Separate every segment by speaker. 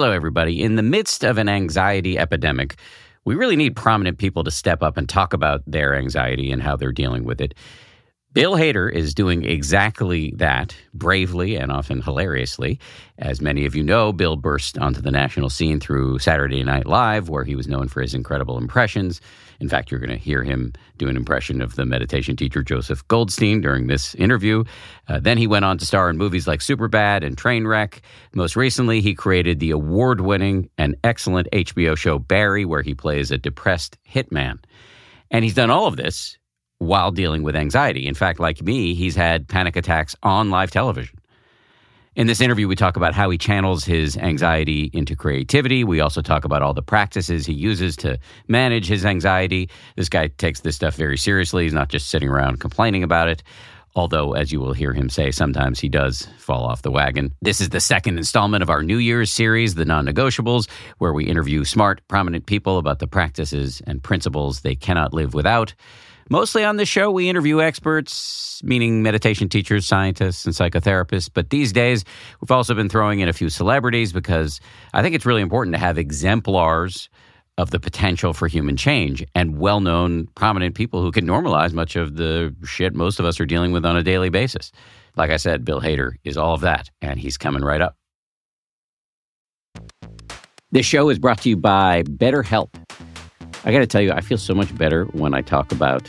Speaker 1: Hello, everybody. In the midst of an anxiety epidemic, we really need prominent people to step up and talk about their anxiety and how they're dealing with it. Bill Hader is doing exactly that bravely and often hilariously. As many of you know, Bill burst onto the national scene through Saturday Night Live, where he was known for his incredible impressions. In fact, you're going to hear him do an impression of the meditation teacher Joseph Goldstein during this interview. Uh, then he went on to star in movies like Superbad and Trainwreck. Most recently, he created the award winning and excellent HBO show Barry, where he plays a depressed hitman. And he's done all of this while dealing with anxiety. In fact, like me, he's had panic attacks on live television. In this interview, we talk about how he channels his anxiety into creativity. We also talk about all the practices he uses to manage his anxiety. This guy takes this stuff very seriously. He's not just sitting around complaining about it. Although, as you will hear him say, sometimes he does fall off the wagon. This is the second installment of our New Year's series, The Non Negotiables, where we interview smart, prominent people about the practices and principles they cannot live without. Mostly on this show, we interview experts, meaning meditation teachers, scientists, and psychotherapists. But these days, we've also been throwing in a few celebrities because I think it's really important to have exemplars of the potential for human change and well known, prominent people who can normalize much of the shit most of us are dealing with on a daily basis. Like I said, Bill Hader is all of that, and he's coming right up. This show is brought to you by BetterHelp. I got to tell you, I feel so much better when I talk about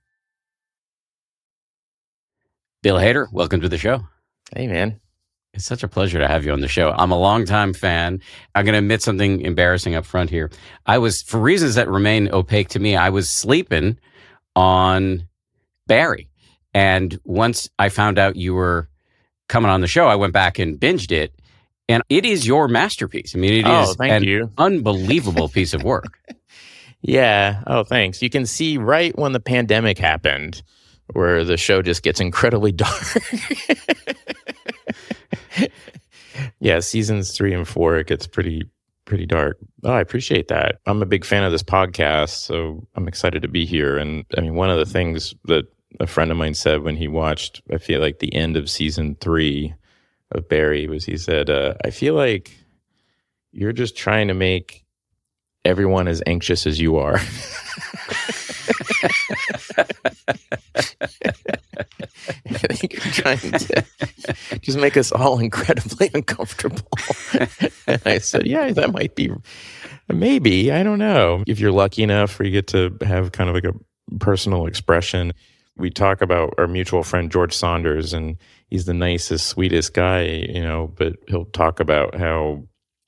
Speaker 1: Bill Hader, welcome to the show.
Speaker 2: Hey, man.
Speaker 1: It's such a pleasure to have you on the show. I'm a longtime fan. I'm going to admit something embarrassing up front here. I was, for reasons that remain opaque to me, I was sleeping on Barry. And once I found out you were coming on the show, I went back and binged it. And it is your masterpiece. I mean, it
Speaker 2: oh,
Speaker 1: is
Speaker 2: thank
Speaker 1: an
Speaker 2: you.
Speaker 1: unbelievable piece of work.
Speaker 2: Yeah. Oh, thanks. You can see right when the pandemic happened where the show just gets incredibly dark. yeah, seasons three and four, it gets pretty pretty dark. Oh, I appreciate that. I'm a big fan of this podcast, so I'm excited to be here. And I mean, one of the things that a friend of mine said when he watched, I feel like the end of season three of Barry was he said, uh, I feel like you're just trying to make everyone as anxious as you are. I think you're trying to just make us all incredibly uncomfortable. and I said, Yeah, that might be, maybe. I don't know. If you're lucky enough or you get to have kind of like a personal expression, we talk about our mutual friend George Saunders, and he's the nicest, sweetest guy, you know, but he'll talk about how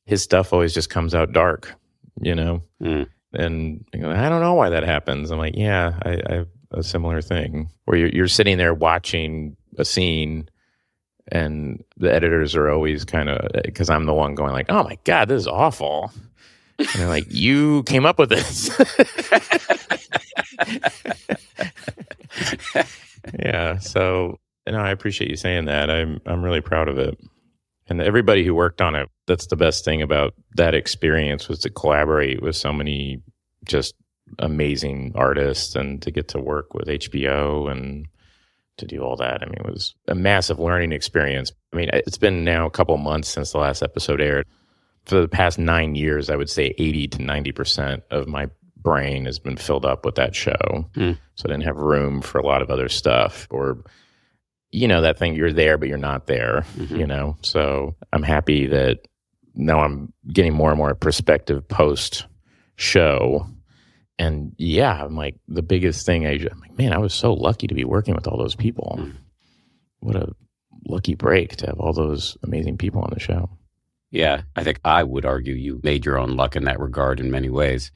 Speaker 2: his stuff always just comes out dark, you know?
Speaker 1: Mm.
Speaker 2: And you know, I don't know why that happens. I'm like, yeah, I, I have a similar thing where you're, you're sitting there watching a scene and the editors are always kind of, because I'm the one going like, oh my God, this is awful. And they're like, you came up with this. yeah. So, no, I appreciate you saying that. I'm, I'm really proud of it. And everybody who worked on it, that's the best thing about that experience was to collaborate with so many just amazing artists and to get to work with HBO and to do all that. I mean, it was a massive learning experience. I mean, it's been now a couple months since the last episode aired. For the past nine years, I would say 80 to 90% of my brain has been filled up with that show.
Speaker 1: Hmm.
Speaker 2: So I didn't have room for a lot of other stuff or, you know, that thing you're there, but you're not there,
Speaker 1: Mhm.
Speaker 2: you know? So I'm happy that now I'm getting more and more perspective post show. And yeah, I'm like the biggest thing I, I'm like, man, I was so lucky to be working with all those people.
Speaker 1: Mm.
Speaker 2: What a lucky break to have all those amazing people on the show.
Speaker 1: Yeah, I think I would argue you made your own luck in that regard in many ways.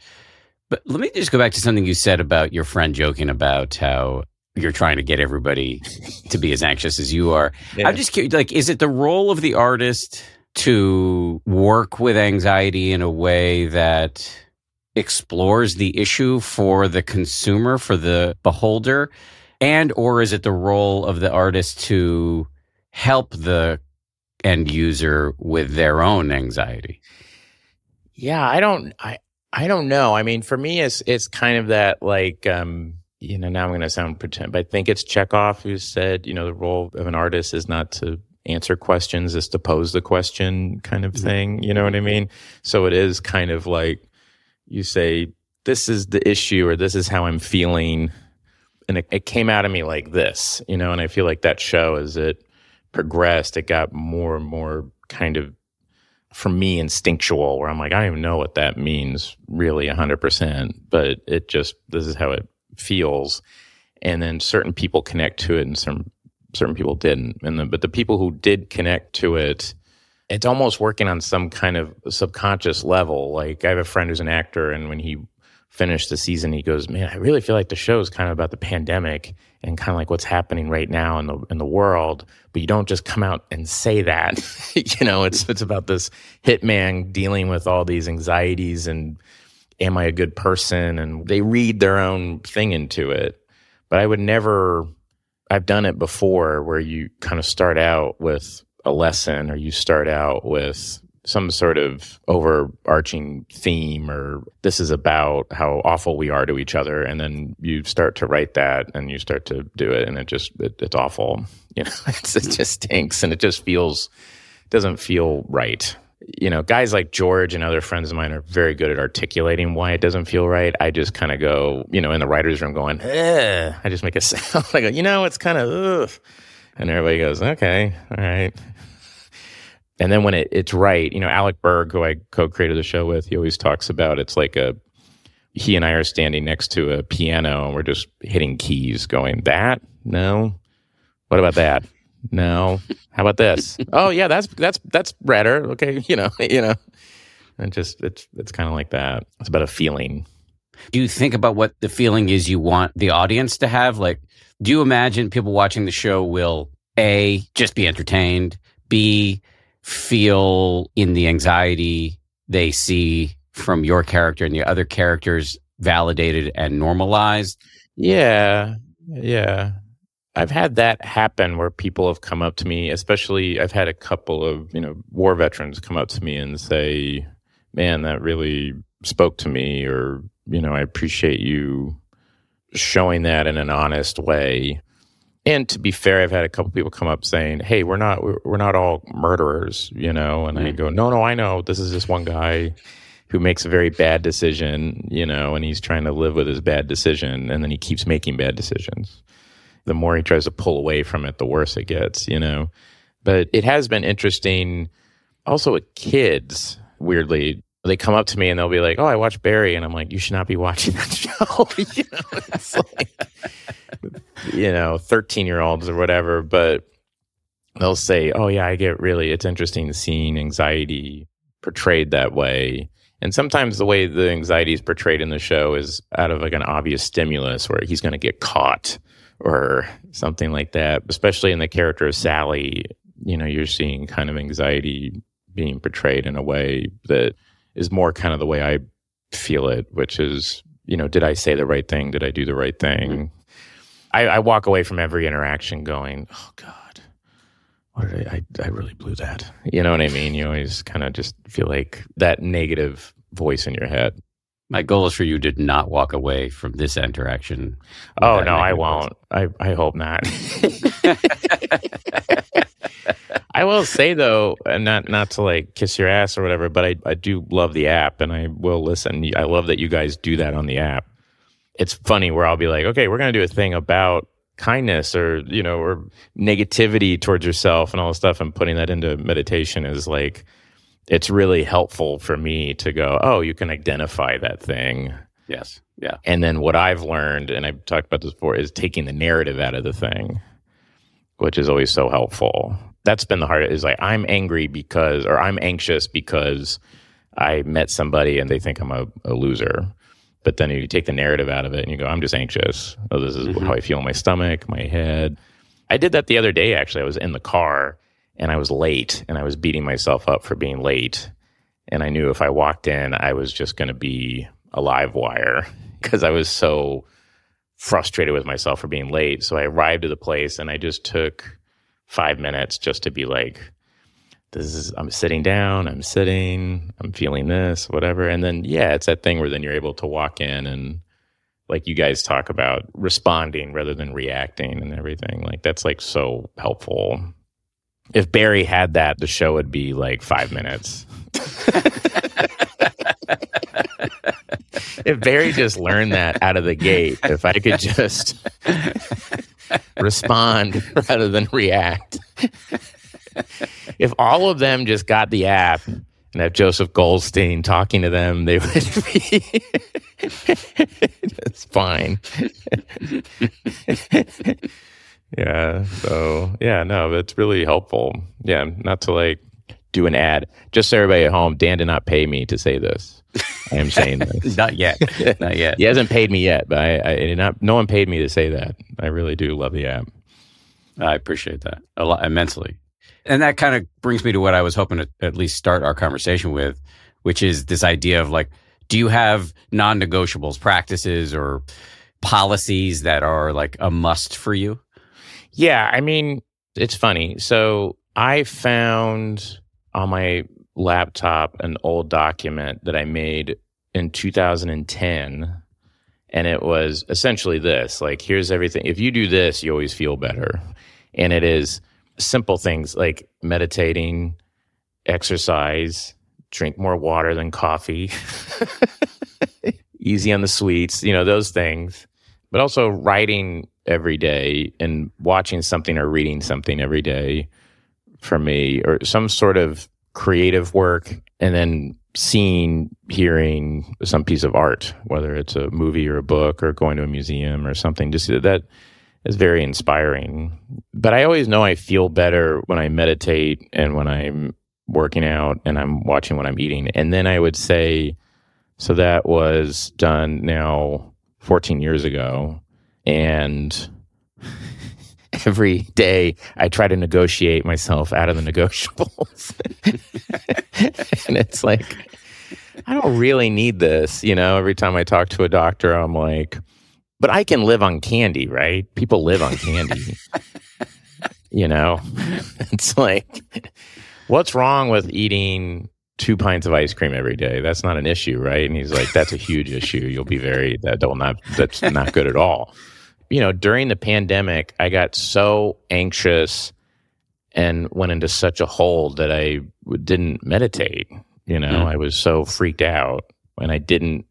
Speaker 1: But let me just go back to something you said about your friend joking about how you're trying to get everybody to be as anxious as you are. I'm just curious, like, is it the role of the artist to work with anxiety in a way that explores the issue for the consumer, for the beholder? And or is it the role of the artist to help the end user with their own anxiety?
Speaker 2: Yeah, I don't I I don't know. I mean, for me it's it's kind of that like um you know, now I'm going to sound pretend, but I think it's Chekhov who said, you know, the role of an artist is not to answer questions, is to pose the question kind of
Speaker 1: Mhm.
Speaker 2: thing. You know what I mean? So it is kind of like you say, this is the issue or this is how I'm feeling. And it, it came out of me like this, you know, and I feel like that show as it progressed, it got more and more kind of for me instinctual where I'm like, I don't even know what that means really 100%, but it just, this is how it feels. And then certain people connect to it and some certain people didn't. And the, but the people who did connect to it, it's almost working on some kind of subconscious level. Like I have a friend who's an actor, and when he finished the season, he goes, "Man, I really feel like the show is kind of about the pandemic and kind of like what's happening right now in the in the world." But you don't just come out and say that. you know, it's it's about this hitman dealing with all these anxieties and am I a good person? And they read their own thing into it. But I would never. I've done it before where you kind of start out with a lesson or you start out with some sort of overarching theme or this is about how awful we are to each other and then you start to write that and you start to do it and it just it, it's awful you know it's, it just stinks and it just feels doesn't feel right you know guys like george and other friends of mine are very good at articulating why it doesn't feel right. I just kind of go you know in the writers room going Ugh. i just make a sound. I go, you know it's kind of and everybody goes okay all right. And then when it, it's right, you know, Alec Berg, who I co-created the show with, he always talks about it's like a he and I are standing next to a piano and we're just hitting keys, going that? No, what about that no, how about this? oh yeah, that's that's that's redder. Okay, you know, you know, and just it's it's kind of like that. It's about a feeling.
Speaker 1: Do you think about what the feeling is you want the audience to have? Like, do you imagine people watching the show will A, just be entertained, B, feel in the anxiety they see from your character and the other characters validated and normalized?
Speaker 2: Yeah. Yeah. I've had that happen where people have come up to me, especially I've had a couple of, you know, war veterans come up to me and say, "Man, that really spoke to me," or, you know, I appreciate you showing that in an honest way. And to be fair, I've had a couple people come up saying, "Hey, we're not we're not all murderers," you know, and mm-hmm. I go, "No, no, I know. This is just one guy who makes a very bad decision, you know, and he's trying to live with his bad decision and then he keeps making bad decisions." The more he tries to pull away from it, the worse it gets, you know. But it has been interesting also with kids, weirdly. They come up to me and they'll be like, Oh, I watch Barry. And I'm like, You should not be watching that show. you know, it's like, you know, 13 year olds or whatever. But they'll say, Oh, yeah, I get really, it's interesting seeing anxiety portrayed that way. And sometimes the way the anxiety is portrayed in the show is out of like an obvious stimulus where he's going to get caught or something like that. Especially in the character of Sally, you know, you're seeing kind of anxiety being portrayed in a way that is more kind of the way I feel it, which is, you know, did I say the right thing? Did I do the right thing? Mm-hmm. I, I, walk away from every interaction going, oh God, what did I, I, I really blew that. You know what I mean? You always kind of just feel like that negative voice in your head.
Speaker 1: My mm-hmm. goal is for you to not walk away from this interaction.
Speaker 2: Oh no, I won't. I, I hope not. I will say though, and not not to like kiss your ass or whatever, but I, I do love the app and I will listen. I love that you guys do that on the app. It's funny where I'll be like, okay, we're gonna do a thing about kindness or you know or negativity towards yourself and all this stuff and putting that into meditation is like it's really helpful for me to go, oh, you can identify that thing.
Speaker 1: Yes. Yeah.
Speaker 2: And then what I've learned, and I've talked about this before, is taking the narrative out of the thing, which is always so helpful. That's been the hardest. Is like I'm angry because, or I'm anxious because I met somebody and they think I'm a, a loser. But then you take the narrative out of it and you go, I'm just anxious. Oh, this is mm-hmm. how I feel in my stomach, my head. I did that the other day. Actually, I was in the car and I was late and I was beating myself up for being late. And I knew if I walked in, I was just going to be a live wire because I was so frustrated with myself for being late. So I arrived at the place and I just took five minutes just to be like, this is, I'm sitting down, I'm sitting, I'm feeling this, whatever. And then, yeah, it's that thing where then you're able to walk in and, like you guys talk about responding rather than reacting and everything. Like that's like so helpful if Barry had that, the show would be like five minutes. if Barry just learned that out of the gate, if I could just respond rather than react. if all of them just got the app and have Joseph Goldstein talking to them, they would be it's fine. Yeah. So yeah, no, it's really helpful. Yeah, not to like do an ad. Just so everybody at home, Dan did not pay me to say this. I am saying this.
Speaker 1: not yet. Not yet.
Speaker 2: he hasn't paid me yet, but I, I not, no one paid me to say that. I really do love the app.
Speaker 1: I appreciate that a lot immensely. And that kind of brings me to what I was hoping to at least start our conversation with, which is this idea of like, do you have non negotiables, practices, or policies that are like a must for you?
Speaker 2: Yeah, I mean, it's funny. So I found on my laptop an old document that I made in 2010 and it was essentially this like here's everything if you do this you always feel better and it is simple things like meditating exercise drink more water than coffee easy on the sweets you know those things but also writing every day and watching something or reading something every day for me, or some sort of creative work, and then seeing, hearing some piece of art, whether it's a movie or a book or going to a museum or something, just that is very inspiring. But I always know I feel better when I meditate and when I'm working out and I'm watching what I'm eating. And then I would say So that was done now 14 years ago. And every day I try to negotiate myself out of the negotiables. and it's like, I don't really need this. You know, every time I talk to a doctor, I'm like, but I can live on candy, right? People live on candy. you know, it's like, what's wrong with eating two pints of ice cream every day? That's not an issue, right? And he's like, that's a huge issue. You'll be very, that will not, that's not good at all. You know, during the pandemic, I got so anxious and went into such a hole that I didn't meditate. You know, mm. I was so freaked out and I didn't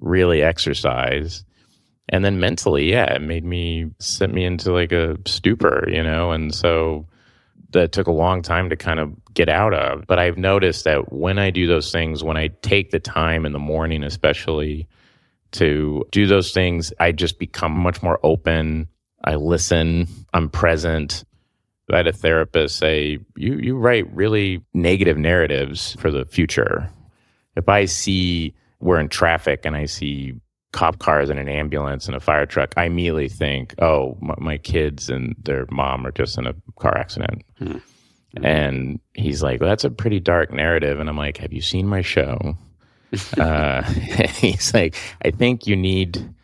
Speaker 2: really exercise and then mentally yeah it made me sent me into like a stupor you know and so that took a long time to kind of get out of but i've noticed that when i do those things when i take the time in the morning especially to do those things i just become much more open i listen i'm present I had a therapist say, "You you write really negative narratives for the future. If I see we're in traffic and I see cop cars and an ambulance and a fire truck, I immediately think, oh, my, my kids and their mom are just in a car accident. Hmm. And he's like, well, that's a pretty dark narrative. And I'm like, have you seen my show? uh, he's like, I think you need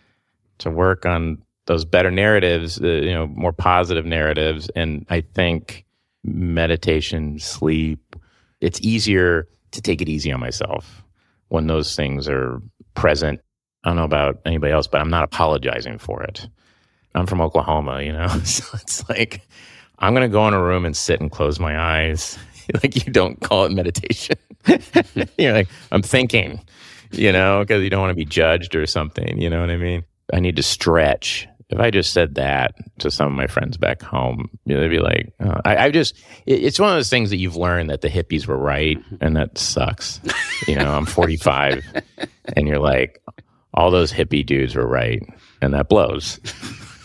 Speaker 2: to work on those better narratives, you know, more positive narratives. And I think meditation, sleep, it's easier to take it easy on myself when those things are present I don't know about anybody else, but I'm not apologizing for it. I'm from Oklahoma, you know, so it's like I'm going to go in a room and sit and close my eyes. like you don't call it meditation. You're like I'm thinking, you know, because you don't want to be judged or something. You know what I mean? I need to stretch. If I just said that to some of my friends back home, you know, they'd be like, oh. I, I, just, it, it's one of those things that you've learned that the hippies were right, mm-hmm. and that sucks. you know, I'm 45, and you're like, all those hippie dudes were right, and that blows.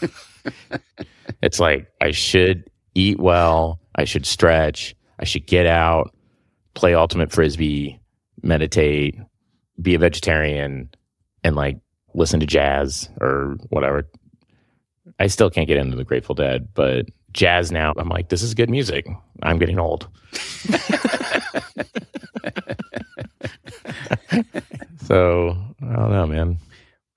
Speaker 2: it's like I should eat well, I should stretch, I should get out, play ultimate frisbee, meditate, be a vegetarian, and like listen to jazz or whatever. I still can't get into the Grateful Dead, but jazz now, I'm like, this is good music. I'm getting old. so I don't know, man.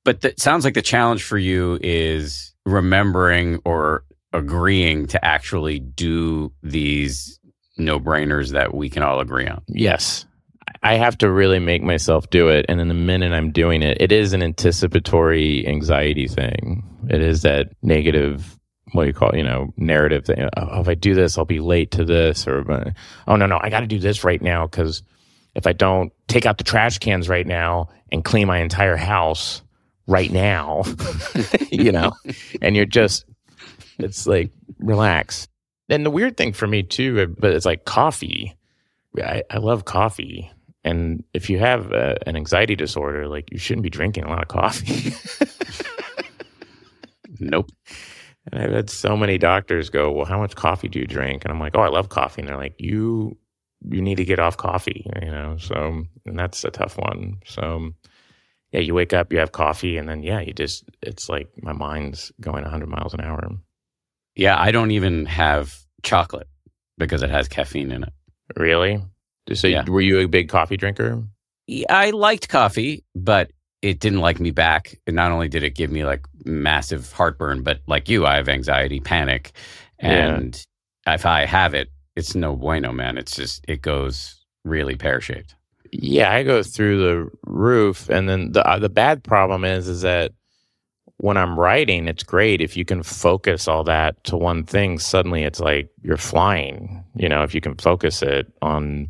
Speaker 1: But it sounds like the challenge for you is remembering or agreeing to actually do these no brainers that we can all agree on.
Speaker 2: Yes. I have to really make myself do it. And in the minute I'm doing it, it is an anticipatory anxiety thing. It is that negative, what do you call it, you know, narrative thing. Oh, oh, if I do this, I'll be late to this. Or, oh, no, no, I got to do this right now because if I don't take out the trash cans right now and clean my entire house right now, you know, and you're just, it's like, relax. And the weird thing for me too, uh, but it's like coffee. I, I love coffee. And if you have a, an anxiety disorder, like you shouldn't be drinking a lot of coffee.
Speaker 1: nope.
Speaker 2: And I've had so many doctors go, "Well, how much coffee do you drink?" And I'm like, "Oh, I love coffee." And they're like, "You you need to get off coffee, you know. So, and that's a tough one. So, yeah, you wake up, you have coffee, and then yeah, you just it's like my mind's going 100 miles an hour.
Speaker 1: Yeah, I don't even have chocolate because it has caffeine in it.
Speaker 2: Really? So, yeah. were you a big coffee drinker?
Speaker 1: I liked coffee, but it didn't like me back. And not only did it give me like massive heartburn, but like you, I have anxiety, panic, and yeah. if I have it, it's no bueno, man. It's just it goes really pear shaped.
Speaker 2: Yeah, I go through the roof, and then the uh, the bad problem is is that when I'm writing, it's great if you can focus all that to one thing. Suddenly, it's like you're flying. You know, if you can focus it on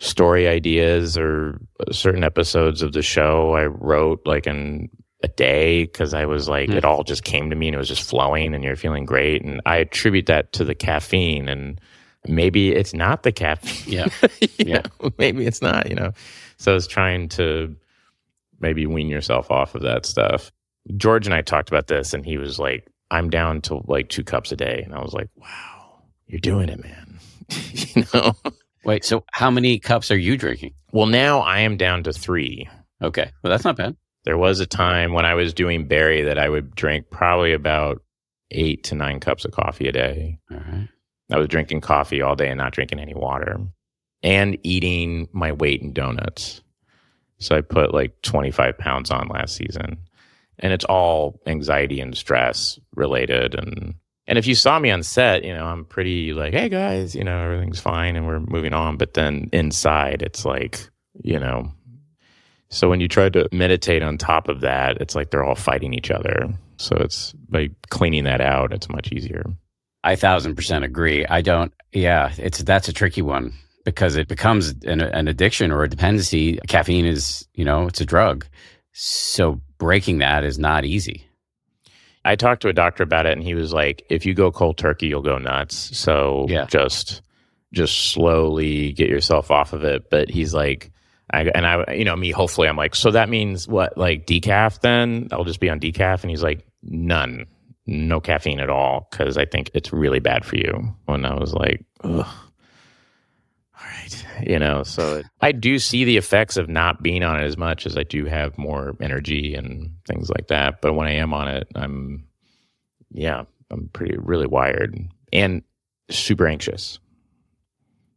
Speaker 2: story ideas or certain episodes of the show, I wrote like in a day because I was like, mm. it all just came to me and it was just flowing, and you're feeling great. And I attribute that to the caffeine and maybe it's not the caffeine.
Speaker 1: Yeah. yeah.
Speaker 2: Know? Maybe it's not, you know. So it's trying to maybe wean yourself off of that stuff. George and I talked about this and he was like, I'm down to like two cups a day. And I was like, wow, you're doing it, man. you know?
Speaker 1: Wait, so how many cups are you drinking?
Speaker 2: Well, now I am down to three.
Speaker 1: Okay. Well, that's not bad.
Speaker 2: There was a time when I was doing Barry that I would drink probably about eight to nine cups of coffee a day.
Speaker 1: All right.
Speaker 2: I was drinking coffee all day and not drinking any water and eating my weight in donuts. So I put like 25 pounds on last season. And it's all anxiety and stress related. And, and if you saw me on set, you know, I'm pretty like, hey guys, you know, everything's fine and we're moving on. But then inside, it's like, you know, so when you try to meditate on top of that, it's like they're all fighting each other. So it's by cleaning that out, it's much easier.
Speaker 1: I thousand percent agree. I don't. Yeah, it's that's a tricky one because it becomes an, an addiction or a dependency. Caffeine is, you know, it's a drug. So breaking that is not easy.
Speaker 2: I talked to a doctor about it, and he was like, "If you go cold turkey, you'll go nuts. So
Speaker 1: Yeah.
Speaker 2: just just slowly get yourself off of it." But he's like, I, and I, you know, me. Hopefully, I'm like, so that means what? Like decaf? Then I'll just be on decaf. And he's like, none, no caffeine at all, because I think it's really bad for you. And I was like, ugh. Right, you know, so it, I do see the effects of not being on it as much as I do have more energy and things like that. But when I am on it, I'm, yeah, I'm pretty really wired and super anxious.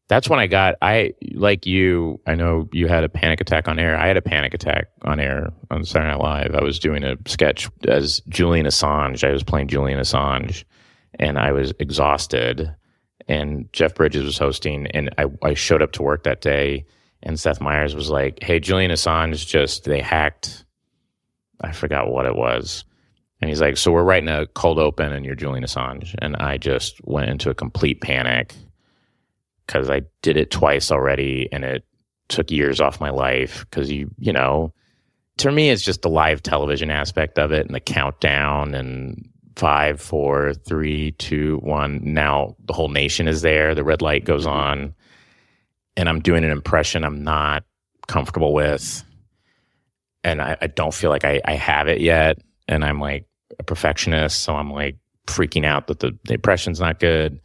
Speaker 2: That's when I got I like you. I know you had a panic attack on air. I had a panic attack on air on Saturday Night Live. I was doing a sketch as Julian Assange. I was playing Julian Assange, and I was exhausted. And Jeff Bridges was hosting, and I, I showed up to work that day, and Seth Meyers was like, "Hey, Julian Assange just they hacked. I forgot what it was." And he's like, "So we're writing a cold open, and you're Julian Assange." And I just went into a complete panic because I did it twice already and it took years off my life because you you know to me it's just the live television aspect of it and the countdown and five four three two one. Now the whole nation is there. The red light goes mm-hmm. on. And i'm doing an impression i'm not comfortable with. And i, I don't feel like I, I have it yet. And i'm like a perfectionist. So i'm like freaking out that the, the impression's not good.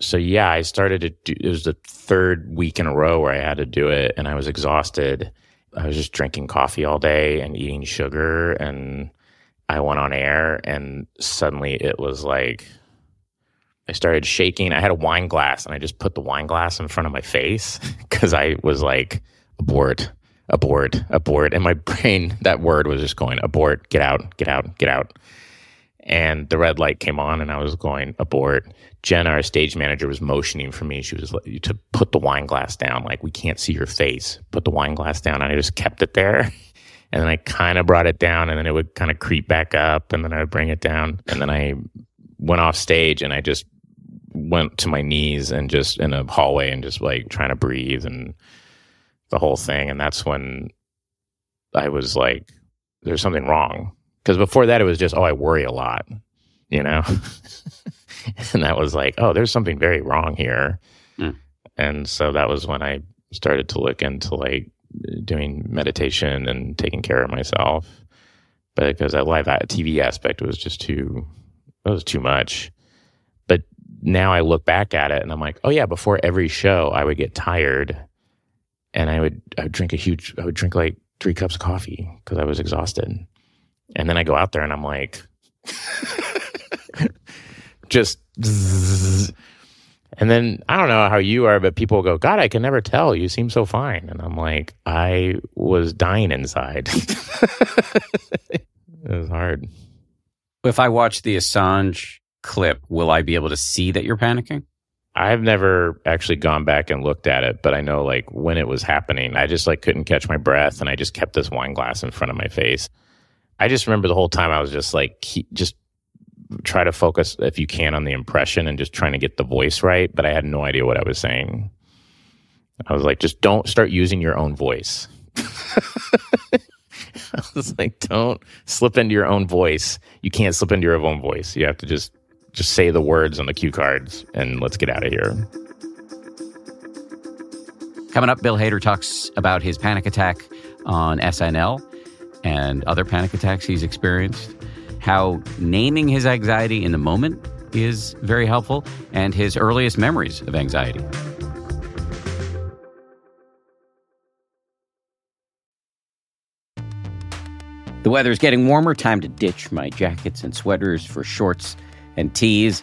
Speaker 2: So yeah, I started to do. It was the third week in a row where I had to do it, and I was exhausted. I was just drinking coffee all day and eating sugar, and I went on air, and suddenly it was like I started shaking. I had a wine glass, and I just put the wine glass in front of my face because I was like, abort, abort, abort, and my brain that word was just going abort, get out, get out, get out and the red light came on and I was going abort. Jen, our stage manager, was motioning for me. She was like, to put the wine glass down. Like, we can't see your face. Put the wine glass down. And I just kept it there. And then I kind of brought it down and then it would kind of creep back up and then I would bring it down. And then I went off stage and I just went to my knees and just in a hallway and just like trying to breathe and the whole thing. And that's when I was like, there's something wrong because before that it was just oh i worry a lot you know and that was like oh there's something very wrong here
Speaker 1: Mm.
Speaker 2: and so that was when i started to look into like doing meditation and taking care of myself but because that live tv aspect was just too it was too much but now i look back at it and i'm like oh yeah before every show i would get tired and i would i would drink a huge i would drink like three cups of coffee because i was exhausted and then I go out there and I'm like, just, zzz. And then I don't know how you are, but people go, God, I can never tell. You seem so fine. And I'm like, I was dying inside. it was hard.
Speaker 1: If I watch the Assange clip, will I be able to see that you're panicking?
Speaker 2: I've never actually gone back and looked at it, but I know like when it was happening, I just like couldn't catch my breath and I just kept this wine glass in front of my face. I just remember the whole time I was just like, just try to focus if you can on the impression and just trying to get the voice right. But I had no idea what I was saying. I was like, just don't start using your own voice. I was like, don't slip into your own voice. You can't slip into your own voice. You have to just just say the words on the cue cards and let's get out of here.
Speaker 1: Coming up, Bill Hader talks about his panic attack on SNL and other panic attacks he's experienced, how naming his anxiety in the moment is very helpful, and his earliest memories of anxiety. The weather is getting warmer, time to ditch my jackets and sweaters for shorts and tees.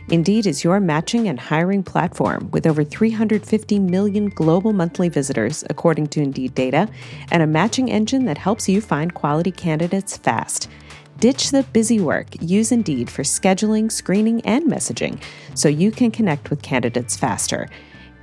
Speaker 3: Indeed is your matching and hiring platform with over 350 million global monthly visitors, according to Indeed data, and a matching engine that helps you find quality candidates fast. Ditch the busy work. Use Indeed for scheduling, screening, and messaging so you can connect with candidates faster.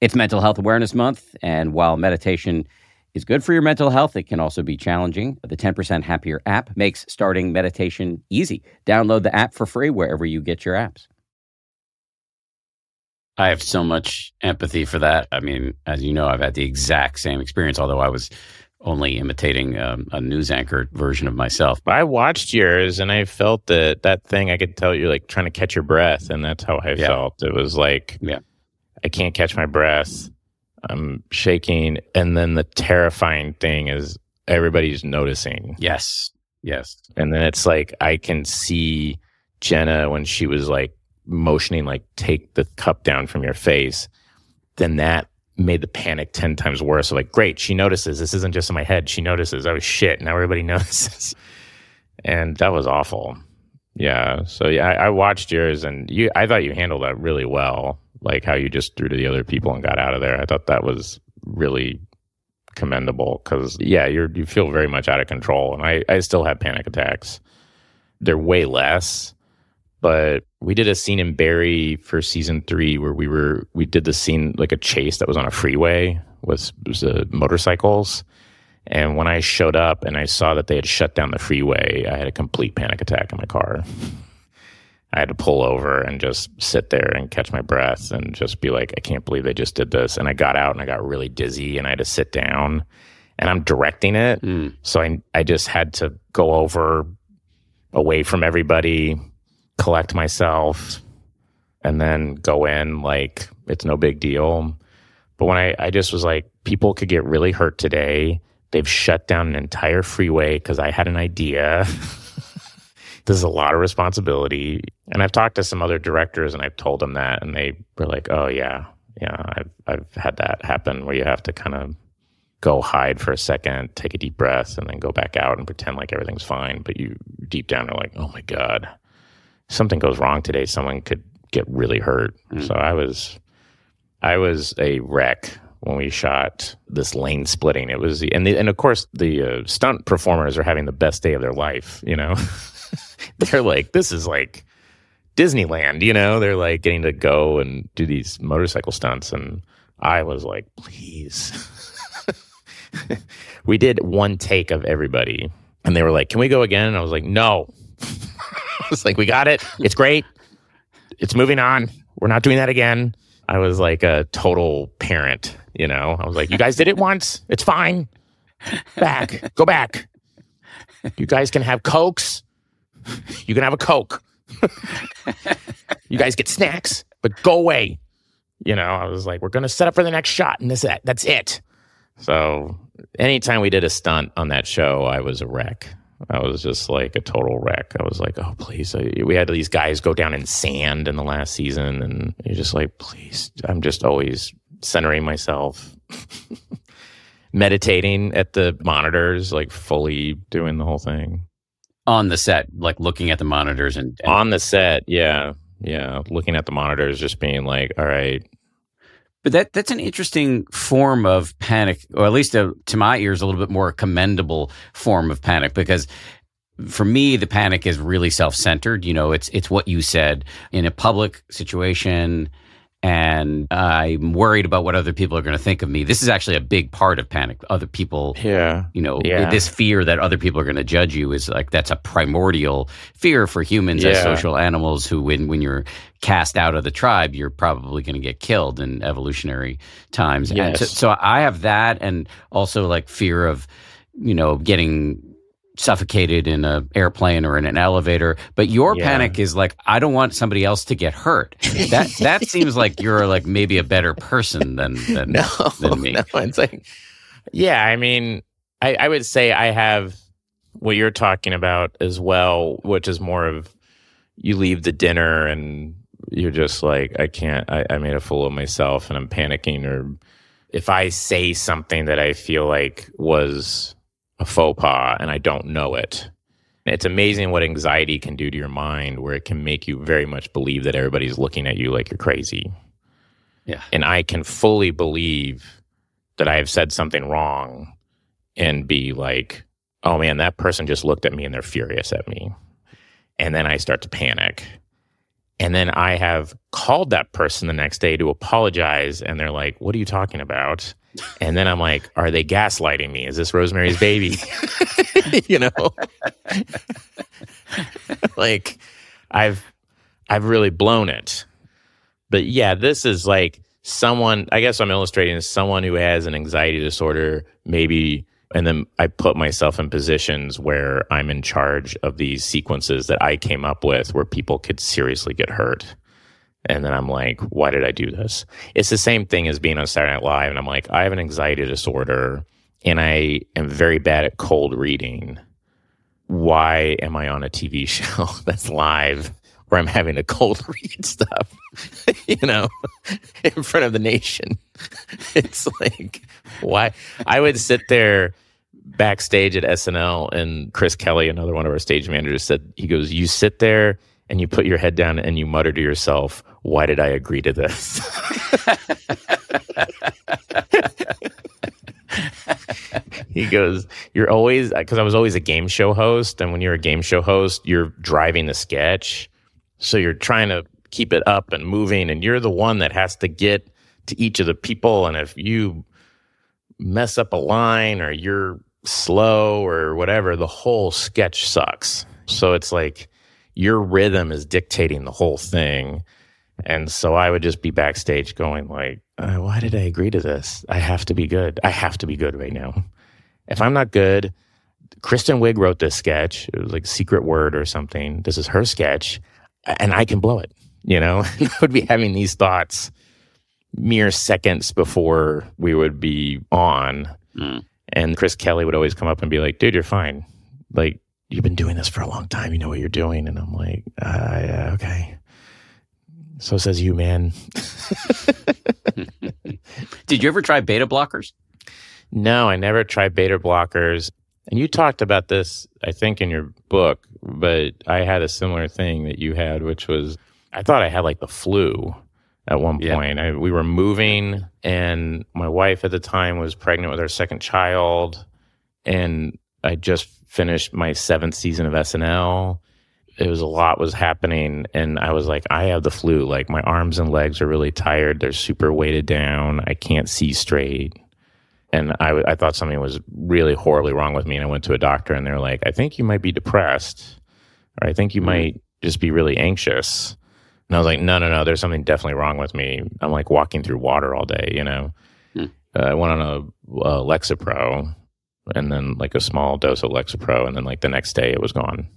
Speaker 1: It's Mental Health Awareness Month, and while meditation is good for your mental health, it can also be challenging. The 10% Happier app makes starting meditation easy. Download the app for free wherever you get your apps. I have so much empathy for that. I mean, as you know, I've had the exact same experience, although I was only imitating um, a news anchor version of myself.
Speaker 2: I watched yours and I felt that that thing I could tell you're like trying to catch your breath, and that's how I
Speaker 1: Yeah.
Speaker 2: felt. It was like,
Speaker 1: Yeah.
Speaker 2: I can't catch my breath. I'm shaking. And then the terrifying thing is everybody's noticing.
Speaker 1: Yes. Yes.
Speaker 2: And then it's like I can see Jenna when she was like motioning, like, take the cup down from your face. Then that made the panic 10 times worse. So like, great, she notices. This isn't just in my head. She notices. Oh shit. Now everybody notices. and that was awful. Yeah. So yeah, I, I watched yours and you I thought you handled that really well. Like how you just threw to the other people and got out of there. I thought that was really commendable because yeah, you're you feel very much out of control. And I, I still have panic attacks. They're way less. But we did a scene in Barry for season three where we were we did the scene like a chase that was on a freeway with uh, motorcycles. And when I showed up and I saw that they had shut down the freeway, I had a complete panic attack in my car. I had to pull over and just sit there and catch my breath and just be like, I can't believe they just did this. And I got out and I got really dizzy and I had to sit down and I'm directing it.
Speaker 1: Mm.
Speaker 2: So I, I just had to go over away from everybody, collect myself, and then go in like it's no big deal. But when I, I just was like, people could get really hurt today. They've shut down an entire freeway because I had an idea. this is a lot of responsibility. And I've talked to some other directors and I've told them that, and they were like, "Oh yeah, yeah, I've I've had that happen where you have to kind of go hide for a second, take a deep breath, and then go back out and pretend like everything's fine. But you deep down are like, oh my god, something goes wrong today. Someone could get really hurt.
Speaker 1: Mm.
Speaker 2: So I was, I was a wreck when we shot this lane splitting. It was, and the, and of course the uh, stunt performers are having the best day of their life. You know, they're like, this is like Disneyland. You know, they're like getting to go and do these motorcycle stunts, and I was like, please. we did one take of everybody, and they were like, "Can we go again?" And I was like, "No." It's like, "We got it. It's great. It's moving on. We're not doing that again." I was like a total parent, you know. I was like, "You guys did it once. It's fine. Back. Go back. You guys can have cokes. You can have a coke. you guys get snacks, but go away." You know, I was like, "We're going to set up for the next shot and this that's it." So anytime we did a stunt on that show, I was a wreck. I was just like a total wreck. I was like, oh, please. we had these guys go down in sand in the last season, and you're just like, please. I'm just always centering myself, meditating at the monitors, like fully doing the whole thing.
Speaker 1: On the set, like looking at the monitors and, and
Speaker 2: on the set, yeah. Yeah. Looking at the monitors, just being like, all right,
Speaker 1: but that that's an interesting form of panic, or at least a, to my ears, a little bit more commendable form of panic because for me, the panic is really self-centered. You know, it's it's what you said in a public situation and I'm worried about what other people are going to think of me. This is actually a big part of panic. Other people,
Speaker 2: yeah,
Speaker 1: you know,
Speaker 2: yeah.
Speaker 1: this fear that other people are going to judge you is like that's a primordial fear for humans yeah. as social animals. Who, when when you're cast out of the tribe, you're probably going to get killed in evolutionary times.
Speaker 2: Yes.
Speaker 1: So, so I have that, and also like fear of you know getting suffocated in an airplane or in an elevator but your yeah. panic is like i don't want somebody else to get hurt that that seems like you're like maybe a better person than than,
Speaker 2: no,
Speaker 1: than me
Speaker 2: no, it's like yeah i mean I, I would say i have what you're talking about as well which is more of you leave the dinner and you're just like i can't I, I made a fool of myself and i'm panicking or if i say something that i feel like was a faux pas and I don't know it. It's amazing what anxiety can do to your mind, where it can make you very much believe that everybody's looking at you like you're crazy.
Speaker 1: Yeah.
Speaker 2: And I can fully believe that I have said something wrong and be like, oh man, that person just looked at me and they're furious at me. And then I start to panic. And then I have called that person the next day to apologize. And they're like, what are you talking about? And then I'm like, are they gaslighting me? Is this Rosemary's Baby? you know? like I've I've really blown it. But yeah, this is like someone I guess I'm illustrating as someone who has an anxiety disorder, maybe and then I put myself in positions where I'm in charge of these sequences that I came up with where people could seriously get hurt. And then I'm like, why did I do this? It's the same thing as being on Saturday Night Live. And I'm like, I have an anxiety disorder and I am very bad at cold reading. Why am I on a TV show that's live where I'm having to cold read stuff, you know, in front of the nation? It's like, why? I would sit there backstage at SNL and Chris Kelly, another one of our stage managers, said, he goes, You sit there and you put your head down and you mutter to yourself, why did I agree to this? he goes, You're always, because I was always a game show host. And when you're a game show host, you're driving the sketch. So you're trying to keep it up and moving. And you're the one that has to get to each of the people. And if you mess up a line or you're slow or whatever, the whole sketch sucks. So it's like your rhythm is dictating the whole thing. And so I would just be backstage going like, uh, why did I agree to this? I have to be good. I have to be good right now. If I'm not good, Kristen Wiig wrote this sketch. It was like secret word or something. This is her sketch and I can blow it, you know? I would be having these thoughts mere seconds before we would be on. Mm. And Chris Kelly would always come up and be like, dude, you're fine. Like, you've been doing this for a long time. You know what you're doing. And I'm like, uh, yeah, okay. So says you, man.
Speaker 1: Did you ever try beta blockers?
Speaker 2: No, I never tried beta blockers. And you talked about this, I think, in your book, but I had a similar thing that you had, which was I thought I had like the flu. at one
Speaker 1: Yeah.
Speaker 2: point. I, we were moving, and my wife at the time was pregnant with our second child, and I just finished my seventh season of SNL. It was a lot was happening, and I was like, I have the flu. Like my arms and legs are really tired. They're super weighted down. I can't see straight. And I, I thought something was really horribly wrong with me. And I went to a doctor, and they're like, I think you might be depressed, or I think you might just be really anxious. And I was like, no, no, no, there's something definitely wrong with me. I'm like walking through water all day, you know.
Speaker 1: Hmm.
Speaker 2: Uh, I went on a, a Lexapro and then like a small dose of Lexapro. And then like the next day it was gone.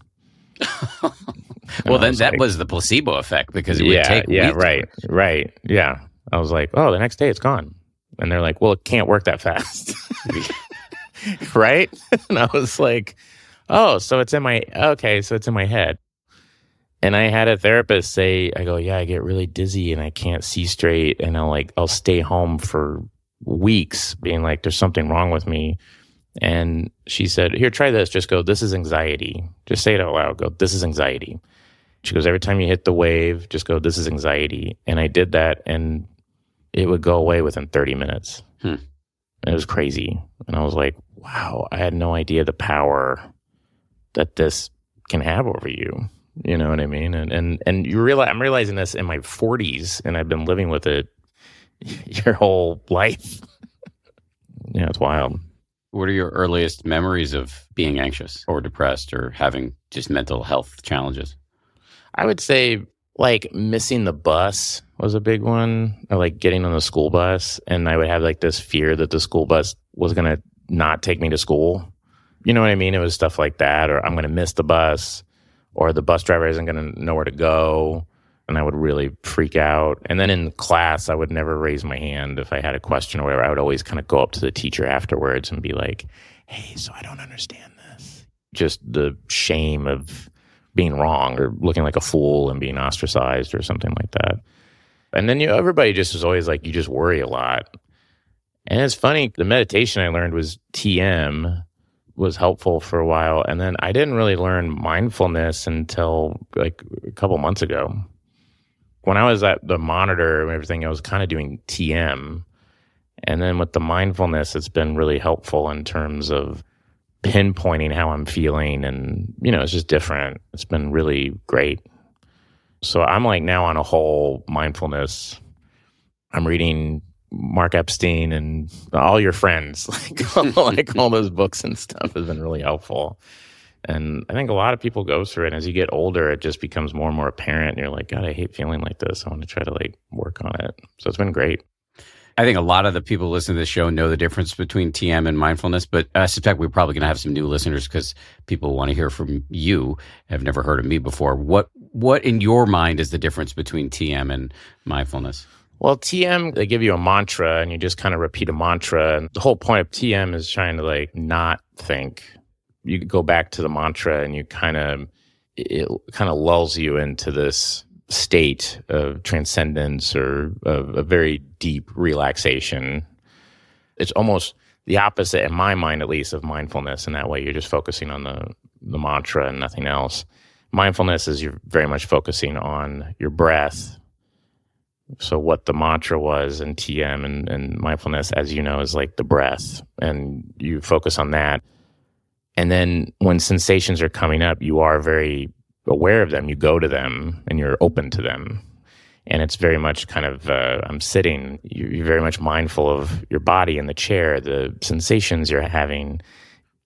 Speaker 1: Well, then that
Speaker 2: like,
Speaker 1: was the placebo effect because it would
Speaker 2: yeah,
Speaker 1: take
Speaker 2: yeah, right, right. Yeah. I was like, oh, the next day it's gone. And they're like, well, it can't work that fast. right? and I was like, oh, so it's in my, okay, so it's in my head. And I had a therapist say, I go, yeah, I get really dizzy and I can't see straight. And I'll like, I'll stay home for weeks being like, there's something wrong with me. And she said, here, try this. Just go, this is anxiety. Just say it out loud. Go, this is anxiety. She goes, every time you hit the wave, just go, this is anxiety. And I did that and it would go away within 30 minutes.
Speaker 1: Hmm.
Speaker 2: It was crazy. And I was like, wow, I had no idea the power that this can have over you. You know what I mean? And and and you realize I'm realizing this in my 40s and I've been living with it your whole life. yeah, it's wild.
Speaker 1: What are your earliest memories of being anxious or depressed or having just mental health challenges?
Speaker 2: I would say like missing the bus was a big one, or like getting on the school bus, and I would have like this fear that the school bus was gonna not take me to school. You know what I mean? It was stuff like that, or I'm gonna miss the bus, or the bus driver isn't gonna know where to go, and I would really freak out. And then in class, I would never raise my hand if I had a question or whatever. I would always kind of go up to the teacher afterwards and be like, "Hey, so I don't understand this." Just the shame of being wrong or looking like a fool and being ostracized or something like that. And then you everybody just is always like you just worry a lot. And it's funny, the meditation I learned was TM was helpful for a while and then I didn't really learn mindfulness until like a couple months ago. When I was at the monitor and everything, I was kind of doing TM. And then with the mindfulness, it's been really helpful in terms of pinpointing how I'm feeling. And, you know, it's just different. It's been really great. So I'm like now on a whole mindfulness. I'm reading Mark Epstein and all your friends, like, like all those books and stuff has been really helpful. And I think a lot of people go through it. And as you get older, it just becomes more and more apparent. And you're like, God, I hate feeling like this. I want to try to like work on it. So it's been great.
Speaker 1: I think a lot of the people listening to the show know the difference between TM and mindfulness, but I suspect we're probably going to have some new listeners because people want to hear from you. Have never heard of me before. What what in your mind is the difference between TM and mindfulness?
Speaker 2: Well, TM, they give you a mantra and you just kind of repeat a mantra. And the whole point of TM is trying to like not think. You go back to the mantra and you kind of, it kind of lulls you into this state of transcendence or of a very deep relaxation. It's almost the opposite, in my mind at least, of mindfulness. And that way you're just focusing on the, the mantra and nothing else. Mindfulness is you're very much focusing on your breath, so what the mantra was in TM and, and mindfulness, as you know, is like the breath, and you focus on that. And then when sensations are coming up, you are very aware of them. You go to them and you're open to them. And it's very much kind of, uh, I'm sitting, you- you're very much mindful of your body in the chair, the sensations you're having.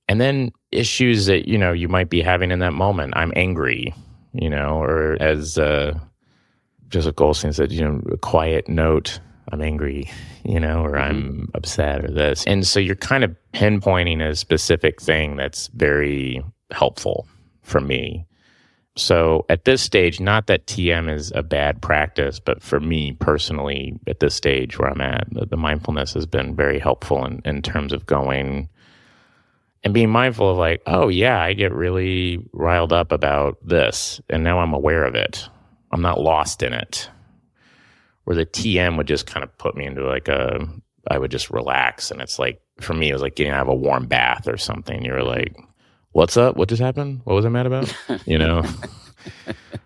Speaker 2: And then issues that, you know, you might be having in that moment. I'm angry, you know, or as, uh, Joseph Goldstein said, you know, a quiet note, I'm angry, you know, or mm-hmm. I'm upset or this. And so you're kind of pinpointing a specific thing that's very helpful for me. So at this stage, not that TM is a bad practice, but for me personally, at this stage where I'm at, the, the mindfulness has been very helpful in, in terms of going and being mindful of like, oh yeah, I get really riled up about this, and now I'm aware of it. I'm not lost in it. Where the TM would just kind of put me into like a, I would just relax, and it's like for me, it was like getting out of a warm bath or something. You're like, what's up? What just happened? What was I mad about? You know.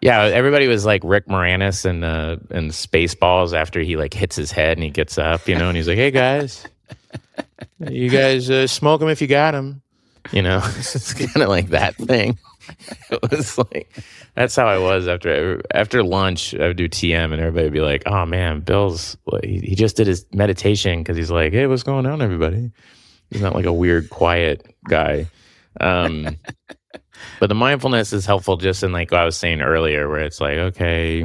Speaker 2: yeah, everybody was like Rick Moranis and uh and Spaceballs after he like hits his head and he gets up, you know, and he's like, "Hey guys, you guys uh, smoke them if you got them." You know, it's kind of like that thing. It was like that's how I was after after lunch. I would do TM, and everybody would be like, "Oh man, Bill's he, he just did his meditation because he's like, hey, what's going on, everybody?" He's not like a weird, quiet guy. Um, but the mindfulness is helpful just in like what I was saying earlier, where it's like, okay,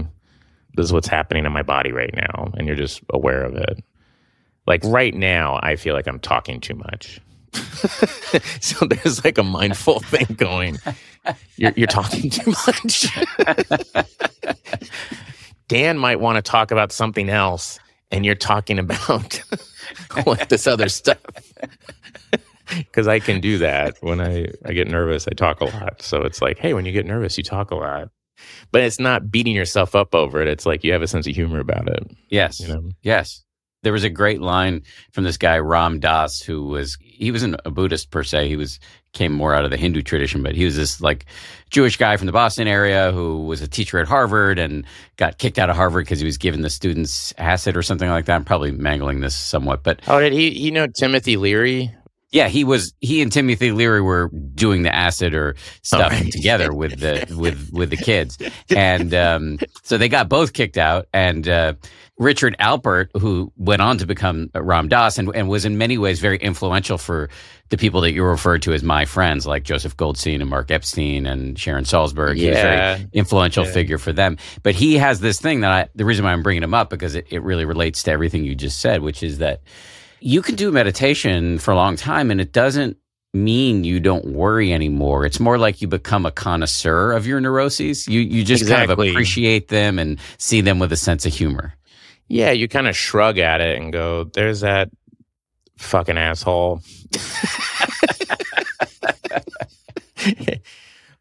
Speaker 2: this is what's happening in my body right now, and you're just aware of it. Like right now, I feel like I'm talking too much. so there's like a mindful thing going. You're, you're talking too much. Dan might want to talk about something else, and you're talking about like this other stuff. Because I can do that when I, I get nervous, I talk a lot. So it's like, hey, when you get nervous, you talk a lot. But it's not beating yourself up over it. It's like you have a sense of humor about it.
Speaker 1: Yes.
Speaker 2: You know?
Speaker 1: Yes. There was a great line from this guy Ram Dass, who was he wasn't a Buddhist per se. He was came more out of the Hindu tradition, but he was this like Jewish guy from the Boston area who was a teacher at Harvard and got kicked out of Harvard because he was giving the students acid or something like that. I'm probably mangling this somewhat, but
Speaker 2: oh, did he? You know Timothy Leary?
Speaker 1: Yeah, he was. He and Timothy Leary were doing the acid or stuff right. together with the with with the kids, and um, so they got both kicked out. And uh, Richard Alpert, who went on to become Ram Dass and, and was in many ways very influential for the people that you referred to as my friends, like Joseph Goldstein and Mark Epstein and Sharon Salzberg. Yeah. He was a very influential yeah. figure for them. But he has this thing that I, the reason why I'm bringing him up, because it, it really relates to everything you just said, which is that you can do meditation for a long time and it doesn't mean you don't worry anymore. It's more like you become a connoisseur of your neuroses. You you just exactly. kind of appreciate them and see them with a sense of humor.
Speaker 2: Yeah, you kind of shrug at it and go, "There's that fucking asshole."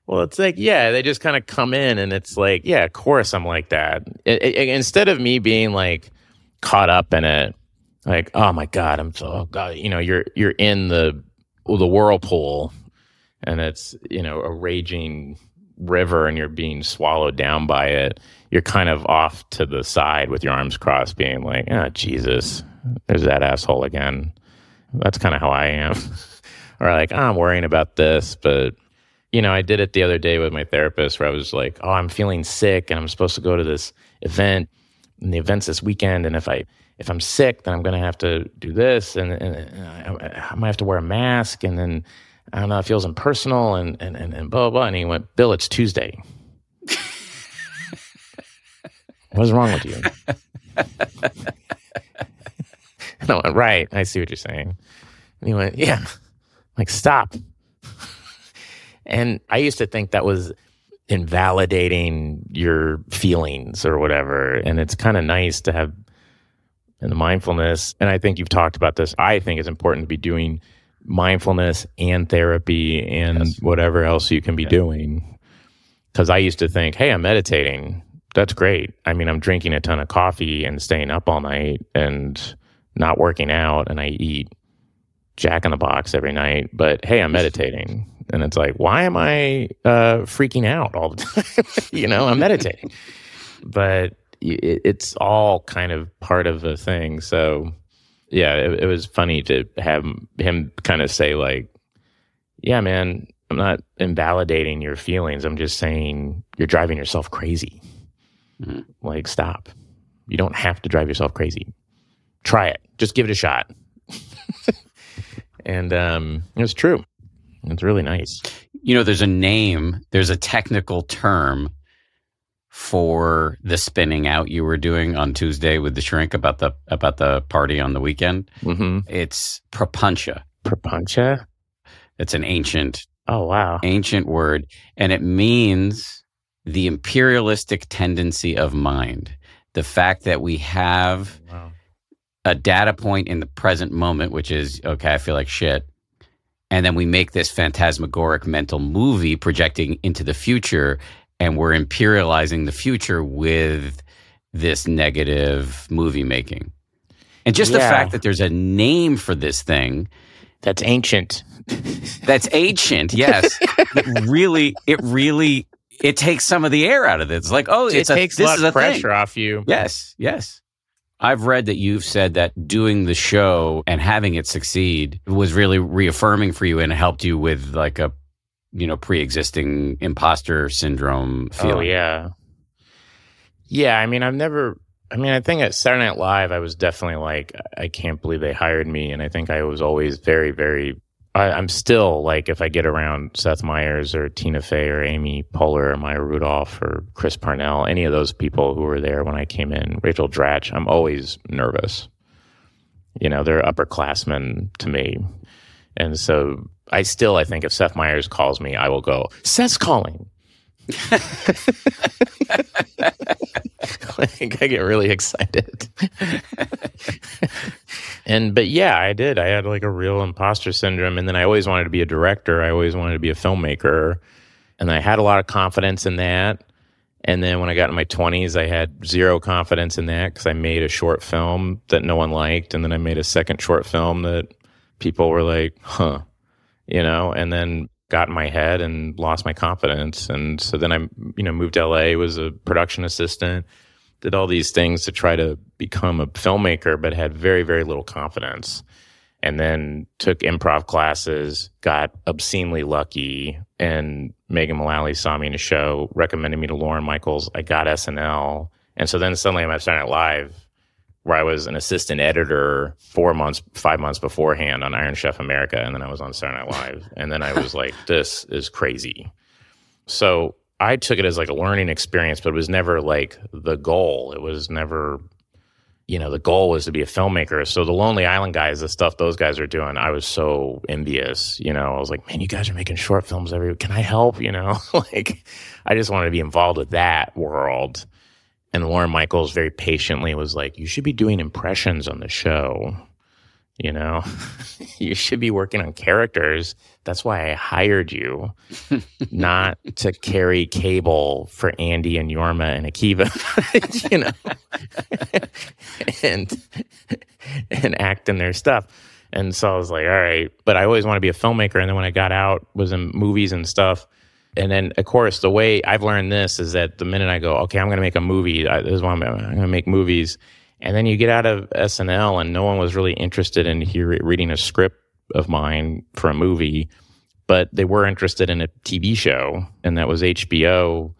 Speaker 2: well, it's like, yeah, they just kind of come in and it's like, yeah, of course I'm like that. It, it, instead of me being like caught up in it like oh my god i'm so oh god you know you're you're in the the whirlpool and it's you know a raging river and you're being swallowed down by it. You're kind of off to the side with your arms crossed being like oh jesus there's that asshole again. That's kind of how i am. Or like oh, i'm worrying about this but you know i did it the other day with my therapist where i was like oh i'm feeling sick and i'm supposed to go to this event and the event's this weekend and if i if I'm sick, then I'm going to have to do this, and, and, and, I might have to wear a mask, and then I don't know, it feels impersonal, and and and, and blah, blah blah. And he went, Bill, it's Tuesday. What's wrong with you? and I went, right. I see what you're saying. And he went, yeah. I'm like, stop. and I used to think that was invalidating your feelings or whatever. And it's kind of nice to have and the mindfulness. And I think you've talked about this. I think it's important to be doing mindfulness and therapy and yes. whatever else you can be doing. Because I used to think, hey, I'm meditating. That's great. I mean, I'm drinking a ton of coffee and staying up all night and not working out, and I eat Jack in the Box every night. But hey, I'm meditating. And it's like, why am I uh, freaking out all the time? you know, I'm meditating. but it's all kind of part of the thing. So yeah, it, it was funny to have him kind of say like, "Yeah, man, I'm not invalidating your feelings. I'm just saying you're driving yourself crazy. Mm-hmm. Like, stop. You don't have to drive yourself crazy. Try it. Just give it a shot." and um, it's true. It's really nice.
Speaker 1: You know, there's a name, there's a technical term for the spinning out you were doing on Tuesday with the shrink about the about the party on the weekend. Mm-hmm. It's prapancha.
Speaker 2: Prapancha.
Speaker 1: It's an ancient.
Speaker 2: Oh wow!
Speaker 1: Ancient word, and it means the imperialistic tendency of mind. The fact that we have wow. a data point in the present moment, which is okay. I feel like shit. And then we make this phantasmagoric mental movie projecting into the future and we're imperializing the future with this negative movie making. And just yeah. the fact that there's a name for this thing
Speaker 2: that's ancient.
Speaker 1: that's ancient, yes. it really it really it takes some of the air out of it. It's like, oh,
Speaker 2: it
Speaker 1: it's a,
Speaker 2: takes
Speaker 1: this is a
Speaker 2: pressure
Speaker 1: thing.
Speaker 2: off you.
Speaker 1: Yes, yes. I've read that you've said that doing the show and having it succeed was really reaffirming for you and helped you with like a, you know, pre-existing imposter syndrome oh, feeling.
Speaker 2: Oh yeah, yeah. I mean, I've never. I mean, I think at Saturday Night Live, I was definitely like, I can't believe they hired me, and I think I was always very, very. I, I'm still like, if I get around Seth Meyers or Tina Fey or Amy Poehler or Maya Rudolph or Chris Parnell, any of those people who were there when I came in, Rachel Dratch, I'm always nervous. You know, they're upperclassmen to me, and so I still, I think, if Seth Meyers calls me, I will go. Seth's calling. like I get really excited. and but yeah, I did. I had like a real imposter syndrome and then I always wanted to be a director. I always wanted to be a filmmaker. And I had a lot of confidence in that. And then when I got in my 20s, I had zero confidence in that because I made a short film that no one liked. And then I made a second short film that people were like, huh, you know, and then got in my head and lost my confidence. And so then I, you know, moved to LA, was a production assistant, did all these things to try to become a filmmaker, but had very, very little confidence. And then took improv classes, got obscenely lucky, and Megan Mullally saw me in a show, recommended me to Lorne Michaels. I got SNL. And so then suddenly I'm at Saturday Night Live, where I was an assistant editor four months, five months beforehand on Iron Chef America, and then I was on Saturday Night Live, and then I was like, "This is crazy." So I took it as like a learning experience, but it was never like the goal. It was never, you know, the goal was to be a filmmaker. So the Lonely Island guys, the stuff those guys are doing, I was so envious. You know, I was like, "Man, you guys are making short films every. Can I help?" You know, like I just wanted to be involved with that world. And Lorne Michaels very patiently was like, You should be doing impressions on the show. You know, you should be working on characters. That's why I hired you, not to carry cable for Andy and Jorma and Akiva, you know, and and act in their stuff. And so I was like, all right. But I always want to be a filmmaker. And then when I got out, was in movies and stuff. And then, of course, the way I've learned this is that the minute I go, okay, I'm going to make a movie, I, this is why I'm, I'm going to make movies. And then you get out of SNL, and no one was really interested in hear, reading a script of mine for a movie, but they were interested in a TV show, and that was HBO.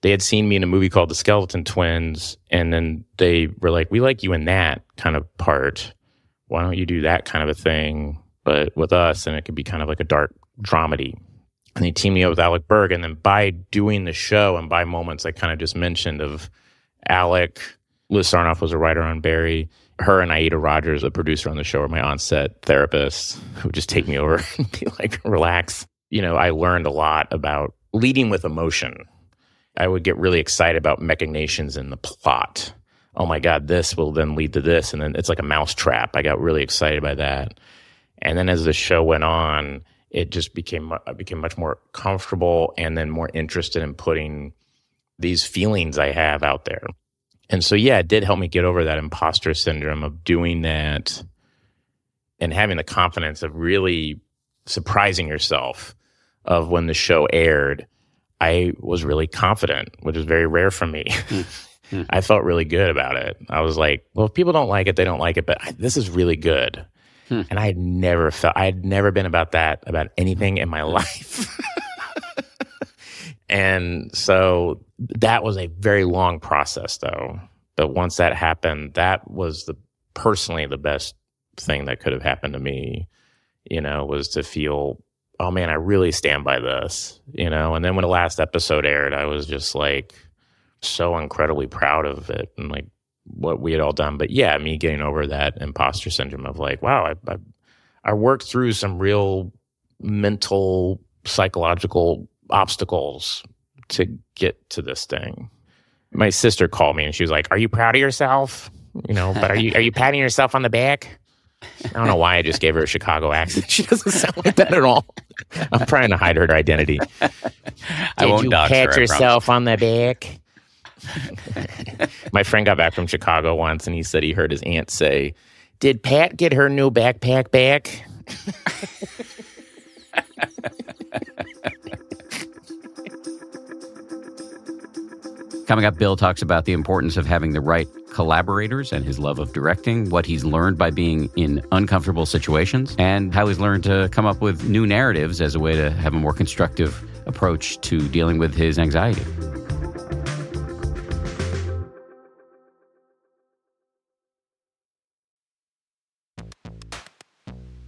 Speaker 2: They had seen me in a movie called The Skeleton Twins, and then they were like, "We like you in that kind of part. Why don't you do that kind of a thing, but with us, and it could be kind of like a dark dramedy." And they teamed me up with Alec Berg. And then by doing the show and by moments I kind of just mentioned of Alec, Liz Sarnoff was a writer on Barry. Her and Aida Rodgers, a producer on the show, were my on-set therapists who would just take me over and be like, relax. You know, I learned a lot about leading with emotion. I would get really excited about machinations in the plot. Oh my God, this will then lead to this. And then it's like a mouse trap. I got really excited by that. And then as the show went on, it just became I became much more comfortable and then more interested in putting these feelings I have out there. And so yeah, it did help me get over that imposter syndrome of doing that and having the confidence of really surprising yourself of when the show aired. I was really confident, which is very rare for me. Hmm. Hmm. I felt really good about it. I was like, well, if people don't like it, they don't like it, but I, this is really good. Hmm. And I had never felt, I had never been about that, about anything in my life. and so that was a very long process, though. But once that happened, that was the personally the best thing that could have happened to me, you know, was to feel, oh man, I really stand by this, you know. And then when the last episode aired, I was just like so incredibly proud of it and like what we had all done. But yeah, me getting over that imposter syndrome of like, wow, I, I, I worked through some real mental, psychological obstacles to get to this thing. My sister called me and she was like, "Are you proud of yourself? You know, but are you are you patting yourself on the back?" I don't know why I just gave her a Chicago accent. She doesn't sound like that at all. I'm trying to hide her identity.
Speaker 1: I won't
Speaker 2: Did you
Speaker 1: her,
Speaker 2: pat
Speaker 1: promise.
Speaker 2: yourself on the back? My friend got back from Chicago once and he said he heard his aunt say, Did Pat get her new backpack back?
Speaker 1: Coming up, Bill talks about the importance of having the right collaborators and his love of directing, what he's learned by being in uncomfortable situations, and how he's learned to come up with new narratives as a way to have a more constructive approach to dealing with his anxiety.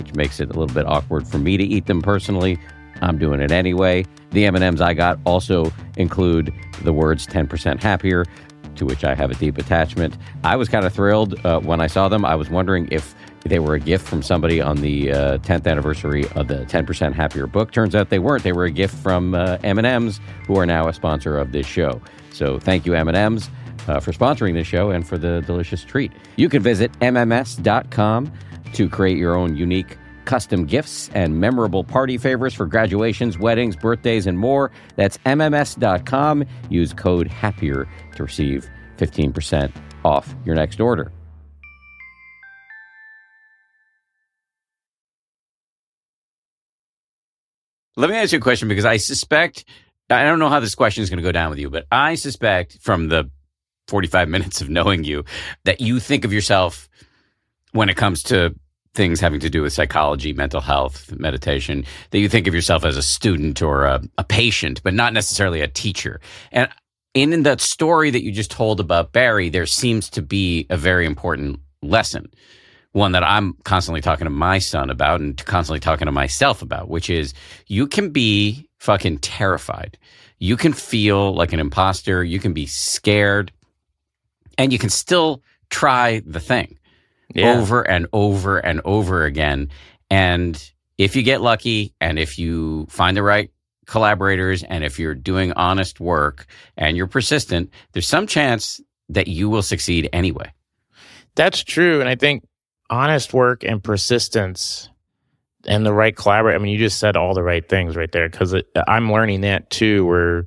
Speaker 1: which makes it a little bit awkward for me to eat them personally. I'm doing it anyway. The M&Ms I got also include the words 10% happier, to which I have a deep attachment. I was kind of thrilled uh, when I saw them. I was wondering if they were a gift from somebody on the uh, 10th anniversary of the 10% Happier book. Turns out they weren't. They were a gift from uh, M&Ms, who are now a sponsor of this show. So thank you, M&Ms, uh, for sponsoring this show and for the delicious treat. You can visit mms.com to create your own unique custom gifts and memorable party favors for graduations, weddings, birthdays, and more. That's mms.com. Use code HAPPIER to receive 15% off your next order. Let me ask you a question because I suspect, I don't know how this question is going to go down with you, but I suspect from the 45 minutes of knowing you that you think of yourself when it comes to things having to do with psychology, mental health, meditation, that you think of yourself as a student or a, a patient, but not necessarily a teacher. And in, in that story that you just told about Barry, there seems to be a very important lesson, one that I'm constantly talking to my son about and constantly talking to myself about, which is you can be fucking terrified. You can feel like an imposter. You can be scared and you can still try the thing yeah. over and over and over again. And if you get lucky and if you find the right collaborators and if you're doing honest work and you're persistent, there's some chance that you will succeed anyway.
Speaker 2: That's true. And I think honest work and persistence and the right collaborator. I mean, you just said all the right things right there because I'm learning that too, where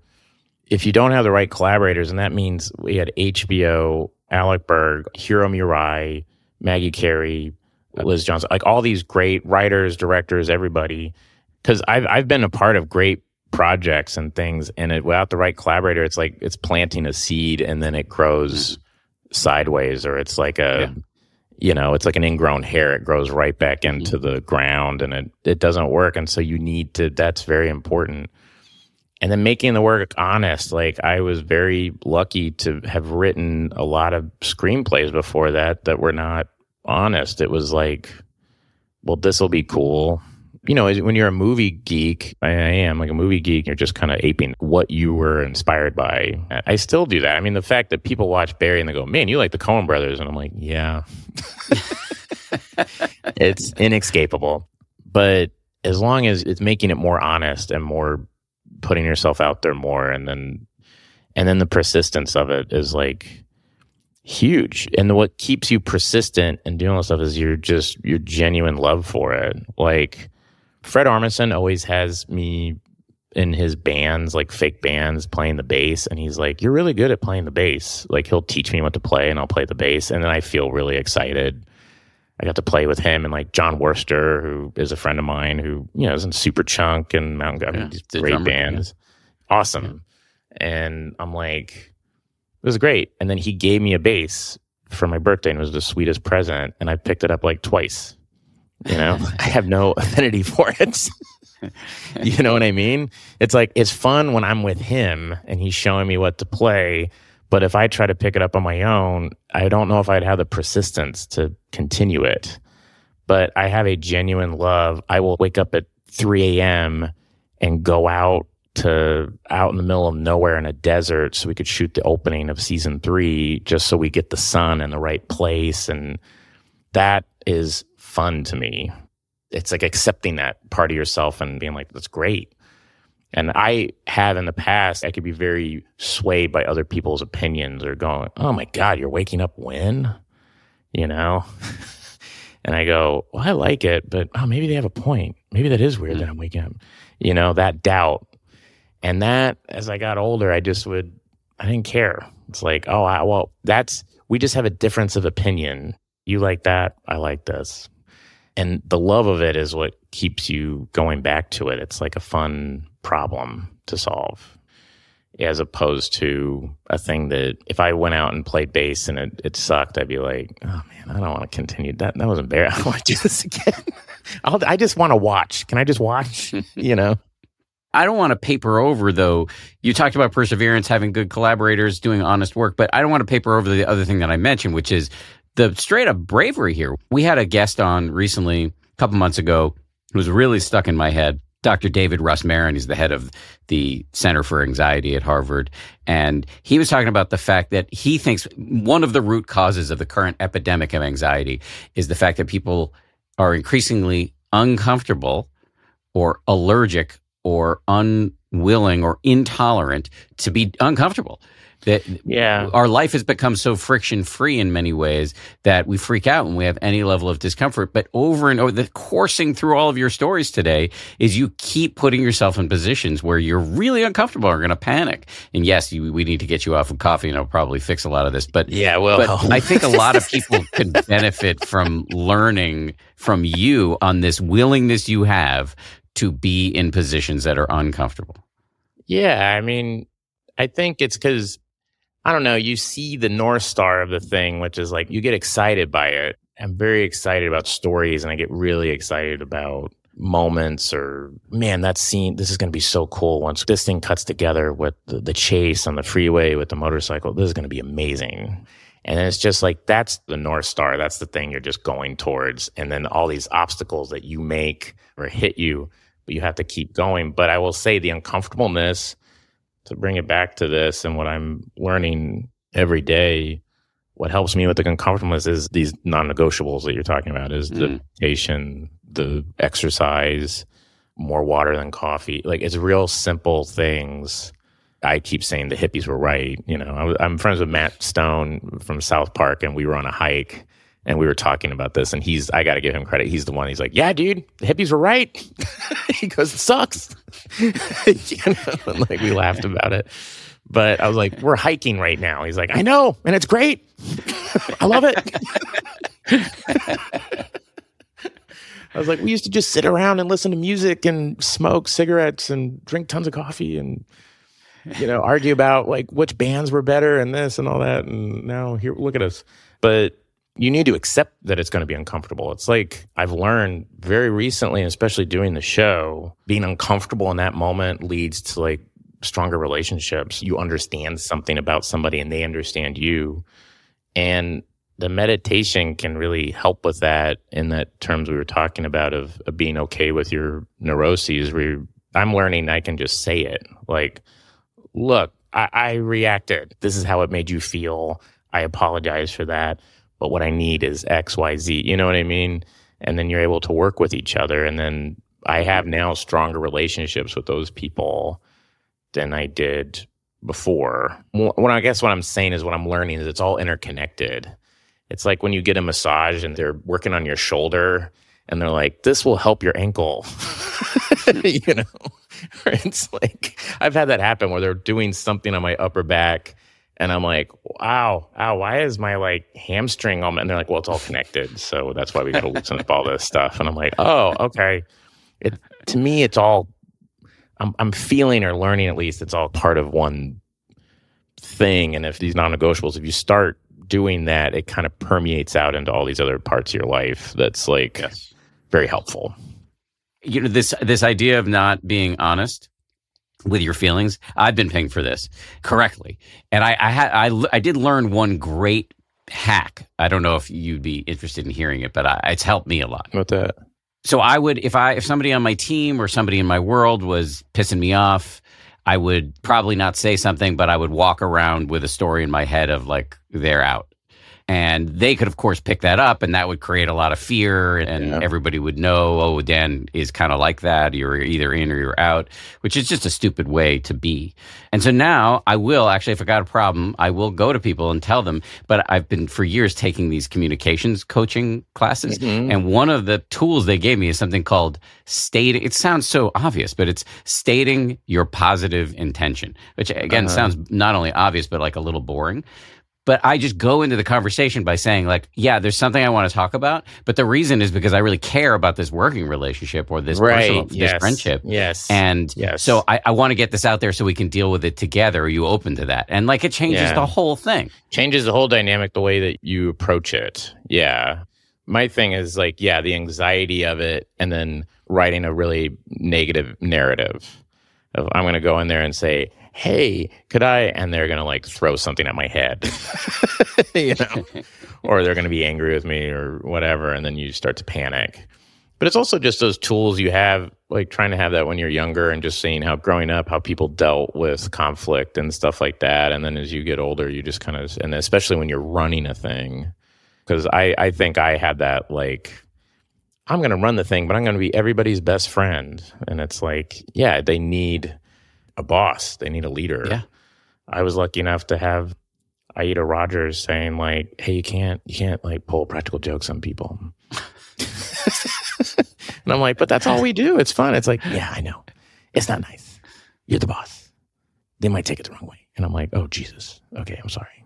Speaker 2: if you don't have the right collaborators, and that means we had HBO, Alec Berg, Hiro Murai, Maggie Carey, Liz Johnson, like all these great writers, directors, everybody. Because I've I've been a part of great projects and things, and it, without the right collaborator, it's like it's planting a seed and then it grows sideways, or it's like a yeah. you know, it's like an ingrown hair. It grows right back into mm-hmm. the ground, and it it doesn't work. And so you need to. That's very important and then making the work honest like i was very lucky to have written a lot of screenplays before that that were not honest. It was like well this will be cool. You know when you're a movie geek i am like a movie geek you're just kind of aping what you were inspired by. I still do that. I mean the fact that people watch barry and they go man you like the coen brothers and i'm like yeah. It's inescapable. But as long as it's making it more honest and more putting yourself out there more. And then and then the persistence of it is like huge. And what keeps you persistent and doing all this stuff is your just your genuine love for it. Like fred armisen always has me in his bands like fake bands playing the bass. And he's like you're really good at playing the bass. Like he'll teach me what to play and i'll play the bass. And then i feel really excited I got to play with him and like Jon Wurster, who is a friend of mine, who you know is in Superchunk and Mountain. I mean,
Speaker 1: Yeah,
Speaker 2: great bands, awesome. And I'm like, it was great. And then he gave me a bass for my birthday, and it was the sweetest present. And I picked it up like twice. You know, I have no affinity for it. you know what I mean? It's like it's fun when I'm with him and he's showing me what to play. But if I try to pick it up on my own, I don't know if I'd have the persistence to continue it. But I have a genuine love. I will wake up at 3 a.m. and go out to out in the middle of nowhere in a desert so we could shoot the opening of season three just so we get the sun in the right place. And that is fun to me. It's like accepting that part of yourself and being like, that's great. And I have in the past, I could be very swayed by other people's opinions or going, oh my God, you're waking up when? You know? and I go, well, I like it, but oh, maybe they have a point. Maybe that is weird that I'm waking up. You know, that doubt. And that, as I got older, I just would, I didn't care. It's like, oh, I, well, that's, we just have a difference of opinion. You like that. I like this. And the love of it is what keeps you going back to it. It's like a fun problem to solve as opposed to a thing that if I went out and played bass and it, it sucked, I'd be like, oh man, I don't want to continue that. That was embarrassing. I don't want to do this again. I'll, I just want to watch. Can I just watch? you know?
Speaker 1: I don't want to paper over though. You talked about perseverance, having good collaborators, doing honest work, but I don't want to paper over the other thing that I mentioned, which is the straight up bravery here. We had a guest on recently, a couple months ago, who was really stuck in my head. Dr. David Rosmarin, he's the head of the Center for Anxiety at Harvard. And he was talking about the fact that he thinks one of the root causes of the current epidemic of anxiety is the fact that people are increasingly uncomfortable or allergic or unwilling or intolerant to be uncomfortable. That
Speaker 2: Yeah.
Speaker 1: our life has become so friction free in many ways that we freak out when we have any level of discomfort. But over and over, the coursing through all of your stories today is you keep putting yourself in positions where you're really uncomfortable or going to panic. And yes, you, we need to get you off of coffee and I'll probably fix a lot of this. But
Speaker 2: Yeah. Well,
Speaker 1: but I think a lot of people can benefit from learning from you on this willingness you have to be in positions that are uncomfortable.
Speaker 2: Yeah, I mean, I think it's because I don't know. You see the north star of the thing, which is like you get excited by it. I'm very excited about stories, and I get really excited about moments or man, that scene. This is going to be so cool once this thing cuts together with the, the chase on the freeway with the motorcycle. This is going to be amazing. And it's just like that's the north star. That's the thing you're just going towards. And then all these obstacles that you make or hit you, but you have to keep going. But I will say the uncomfortableness to bring it back to this and what I'm learning every day, what helps me with the uncomfortableness is these non-negotiables that you're talking about is the
Speaker 1: Mm.
Speaker 2: meditation, the exercise, more water than coffee. Like it's real simple things. I keep saying the hippies were right. You know, I'm friends with Matt Stone from South Park, and we were on a hike, and we were talking about this. And he's, I got to give him credit. He's the one. He's like, "Yeah, dude, the hippies were right." he goes, "It sucks." you know, like we laughed about it, but I was like, "We're hiking right now." He's like, "I know, and it's great. I love it." I was like, we used to just sit around and listen to music and smoke cigarettes and drink tons of coffee and you know argue about like which bands were better and this and all that. And now here, look at us. But you need to accept that it's going to be uncomfortable. It's like I've learned very recently, especially doing the show, being uncomfortable in that moment leads to like stronger relationships. You understand something about somebody and they understand you. And the meditation can really help with that in that terms we were talking about of, of being okay with your neuroses where i'm learning i can just say it like look I, I reacted this is how it made you feel i apologize for that but what i need is xyz you know what i mean? And then you're able to work with each other. And then i have now stronger relationships with those people than i did before. Wh- what i guess what i'm saying is what i'm learning is it's all interconnected. It's like when you get a massage and they're working on your shoulder and they're like, this will help your ankle. you know, it's like, I've had that happen where they're doing something on my upper back And I'm like, wow, ow, why is my like hamstring on? And they're like, well, it's all connected. So that's why we got to loosen up all this stuff. And I'm like, oh, okay. It, to me, it's all, I'm, I'm feeling or learning at least, it's all part of one thing. And if these non negotiables, if you start doing that, it kind of permeates out into all these other parts of your life that's like yes. very helpful.
Speaker 1: You know, this, this idea of not being honest with your feelings. I've been paying for this correctly, and I I had I I did learn one great hack. I don't know if you'd be interested in hearing it, but I, it's helped me a lot.
Speaker 2: What that?
Speaker 1: So I would if I if somebody on my team or somebody in my world was pissing me off, I would probably not say something, but I would walk around with a story in my head of like they're out. And they could, of course, pick that up, and that would create a lot of fear, and yeah. everybody would know, oh, Dan is kind of like that. You're either in or you're out, which is just a stupid way to be. And so now I will actually, if I got a problem, I will go to people and tell them. But I've been for years taking these communications coaching classes, mm-hmm. and one of the tools they gave me is something called stating. It sounds so obvious, but it's stating your positive intention, which again uh-huh. sounds not only obvious but like a little boring but I just go into the conversation by saying like, yeah, there's something I want to talk about, but the reason is because I really care about this working relationship or this right. personal yes. this friendship.
Speaker 2: Yes.
Speaker 1: And
Speaker 2: yes.
Speaker 1: so I, I want to get this out there so we can deal with it together. Are you open to that? And like it changes yeah. the whole thing.
Speaker 2: Changes the whole dynamic, the way that you approach it. Yeah. My thing is like, yeah, the anxiety of it and then writing a really negative narrative of I'm going to go in there and say, hey, could I? And they're going to like throw something at my head, you know, or they're going to be angry with me or whatever. And then you start to panic. But it's also just those tools you have, like trying to have that when you're younger and just seeing how growing up, how people dealt with conflict and stuff like that. And then as you get older, you just kind of, and especially when you're running a thing, because I, I think I had that like, I'm going to run the thing, but I'm going to be everybody's best friend. And it's like, yeah, they need a boss. They need a leader.
Speaker 1: Yeah.
Speaker 2: I was lucky enough to have Aida Rodgers saying like, "Hey, you can't you can't like pull practical jokes on people." and I'm like, "But that's all we do. It's fun." It's like, "Yeah, I know. It's not nice. You're the boss. They might take it the wrong way." And I'm like, "Oh Jesus. Okay, I'm sorry.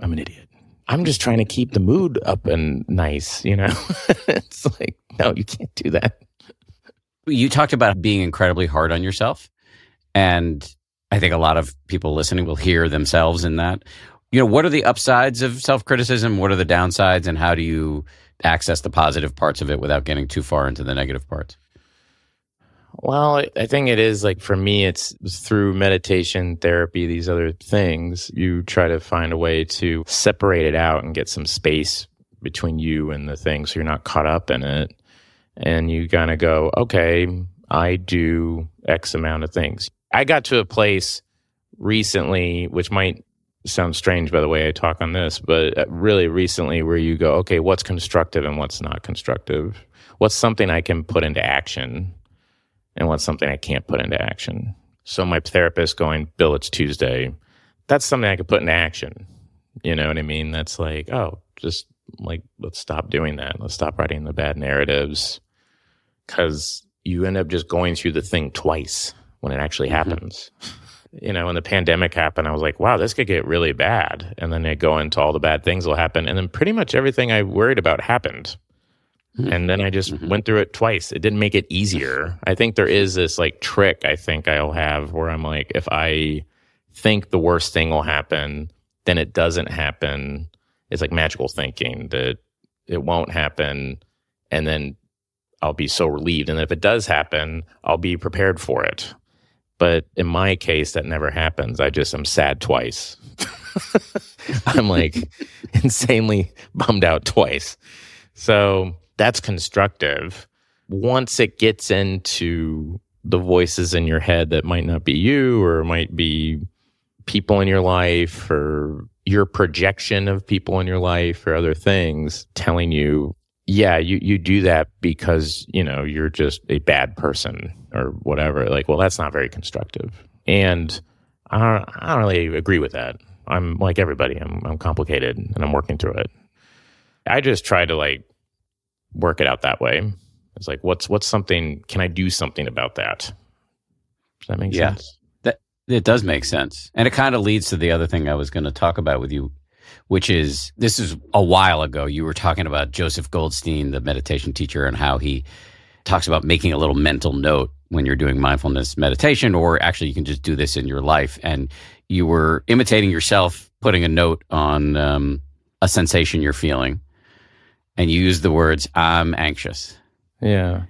Speaker 2: I'm an idiot. I'm just trying to keep the mood up and nice, you know." it's like, "No, you can't do that."
Speaker 1: You talked about being incredibly hard on yourself. And I think a lot of people listening will hear themselves in that. You know, what are the upsides of self criticism? What are the downsides? And how do you access the positive parts of it without getting too far into the negative parts?
Speaker 2: Well, I think it is like for me, it's through meditation, therapy, these other things. You try to find a way to separate it out and get some space between you and the thing so you're not caught up in it. And you kind of go, okay, I do X amount of things. I got to a place recently, which might sound strange by the way I talk on this, but uh, really recently where you go, okay, what's constructive and what's not constructive? What's something I can put into action and what's something I can't put into action? So my therapist going, Bill, it's Tuesday. That's something I could put into action. You know what I mean? That's like, oh, just like, let's stop doing that. Let's stop writing the bad narratives because you end up just going through the thing twice when it actually mm-hmm. happens. You know, when the pandemic happened, I was like, wow, this could get really bad. And then they go into all the bad things will happen. And then pretty much everything I worried about happened. Mm-hmm. And then I just mm-hmm. went through it twice. It didn't make it easier. I think there is this like trick I think I'll have where I'm like, if I think the worst thing will happen, then it doesn't happen. It's like magical thinking that it won't happen. And then I'll be so relieved. And if it does happen, I'll be prepared for it. But in my case, that never happens. I just am sad twice. I'm like insanely bummed out twice. So that's constructive. Once it gets into the voices in your head that might not be you or might be people in your life or your projection of people in your life or other things telling you yeah, you, you do that because, you know, you're just a bad person or whatever. Like, well, that's not very constructive. And I don't, I don't really agree with that. I'm like everybody. I'm, I'm complicated and I'm working through it. I just try to like work it out that way. It's like, what's, what's something, can I do something about that? Does that make
Speaker 1: yeah.
Speaker 2: sense?
Speaker 1: That, It does make sense. And it kind of leads to the other thing I was going to talk about with you, which is this is a while ago. You were talking about Joseph Goldstein, the meditation teacher, and how he talks about making a little mental note when you're doing mindfulness meditation, or actually you can just do this in your life. And you were imitating yourself, putting a note on um, a sensation you're feeling. And you used the words, I'm anxious.
Speaker 2: Yeah.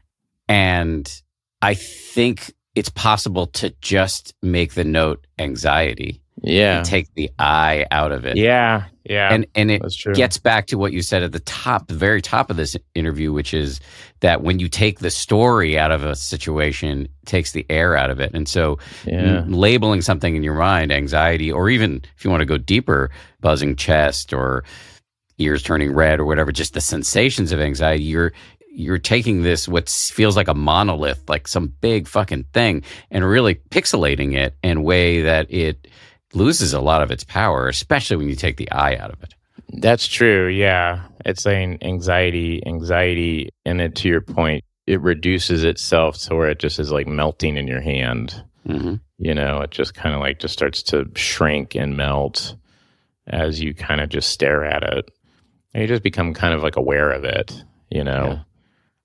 Speaker 1: And I think it's possible to just make the note anxiety
Speaker 2: Yeah.
Speaker 1: take the I out of it.
Speaker 2: Yeah. Yeah.
Speaker 1: And and it gets back to what you said at the top, the very top of this interview, which is that when you take the story out of a situation, it takes the air out of it. And so
Speaker 2: yeah.
Speaker 1: labeling something in your mind, anxiety, or even if you want to go deeper, buzzing chest or ears turning red or whatever, just the sensations of anxiety, you're you're taking this what feels like a monolith, like some big fucking thing, and really pixelating it in a way that it loses a lot of its power, especially when you take the eye out of it.
Speaker 2: That's true. Yeah. It's saying anxiety, anxiety, and it, to your point, it reduces itself to where it just is like melting in your hand.
Speaker 1: hmm
Speaker 2: You know, it just kind of like just starts to shrink and melt as you kind of just stare at it. And you just become kind of like aware of it. You know,
Speaker 1: Yeah.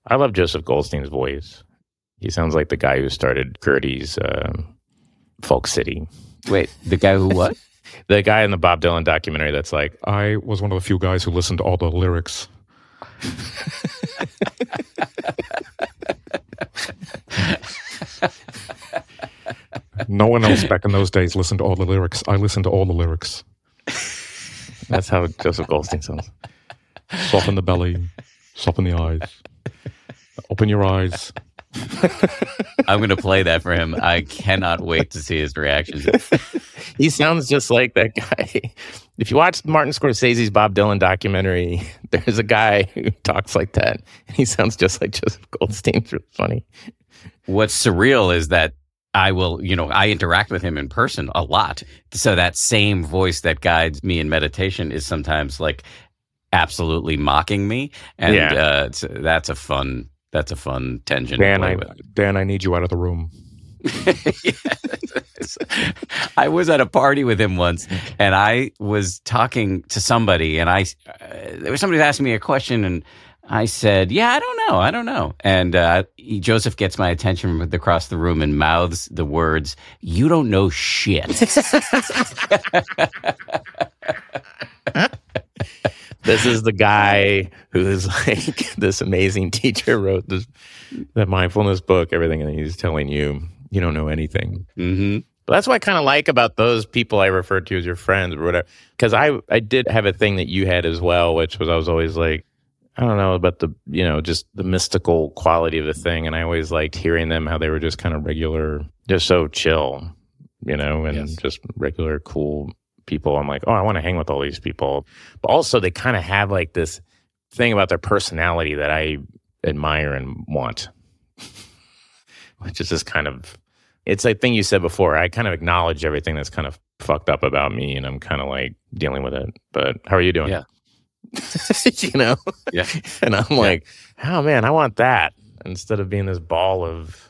Speaker 2: I love Joseph Goldstein's voice. He sounds like the guy who started Gerde's um, Folk City.
Speaker 1: Wait, the guy who what?
Speaker 2: The guy in the Bob Dylan documentary that's like,
Speaker 4: I was one of the few guys who listened to all the lyrics. no one else back in those days listened to all the lyrics. I listened to all the lyrics.
Speaker 2: that's how Joseph Goldstein sounds.
Speaker 4: Soften the belly, soften the eyes, open your eyes.
Speaker 1: I'm going to play that for him. I cannot wait to see his reactions.
Speaker 2: He sounds just like that guy. If you watch Martin Scorsese's Bob Dylan documentary, there's a guy who talks like that. And he sounds just like Joseph Goldstein. It's really funny.
Speaker 1: What's surreal is that I will, you know, I interact with him in person a lot. So that same voice that guides me in meditation is sometimes like absolutely mocking me, and
Speaker 2: Yeah.
Speaker 1: uh, that's a fun. That's a fun tension
Speaker 4: Dan,
Speaker 1: to play
Speaker 4: I,
Speaker 1: with.
Speaker 4: Dan, I need you out of the room.
Speaker 1: Yes. I was at a party with him once, and I was talking to somebody, and I uh, there was somebody who asked me a question, and I said, "Yeah, I don't know, I don't know." And uh, he, Joseph gets my attention from across the room and mouths the words, "You don't know shit."
Speaker 2: This is the guy who is like this amazing teacher wrote this the mindfulness book, everything, and he's telling you you don't know anything.
Speaker 1: hmm
Speaker 2: But that's what I kind of like about those people I refer to as your friends or whatever. Because I I did have a thing that you had as well, which was I was always like, I don't know about the you know just the mystical quality of the thing, and I always liked hearing them how they were just kind of regular, just so chill, you know, and
Speaker 1: Yes.
Speaker 2: just regular cool people. I'm like, oh, I want to hang with all these people, but also they kind of have like this thing about their personality that I admire and want, which is just kind of it's a thing you said before. I kind of acknowledge everything that's kind of fucked up about me, and I'm kind of like dealing with it. But how are you doing?
Speaker 1: Yeah.
Speaker 2: you know.
Speaker 1: Yeah.
Speaker 2: And I'm like, oh man, I want that instead of being this ball of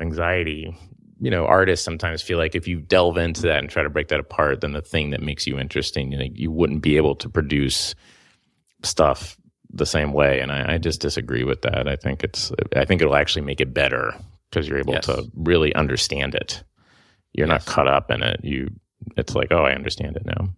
Speaker 2: anxiety. You know, artists sometimes feel like if you delve into that and try to break that apart, then the thing that makes you interesting, you know, you wouldn't be able to produce stuff the same way. And I, I just disagree with that. I think it's, I think it'll actually make it better because you're able
Speaker 1: Yes.
Speaker 2: to really understand it. You're
Speaker 1: Yes.
Speaker 2: not caught up in it. You, it's like, oh, I understand it now.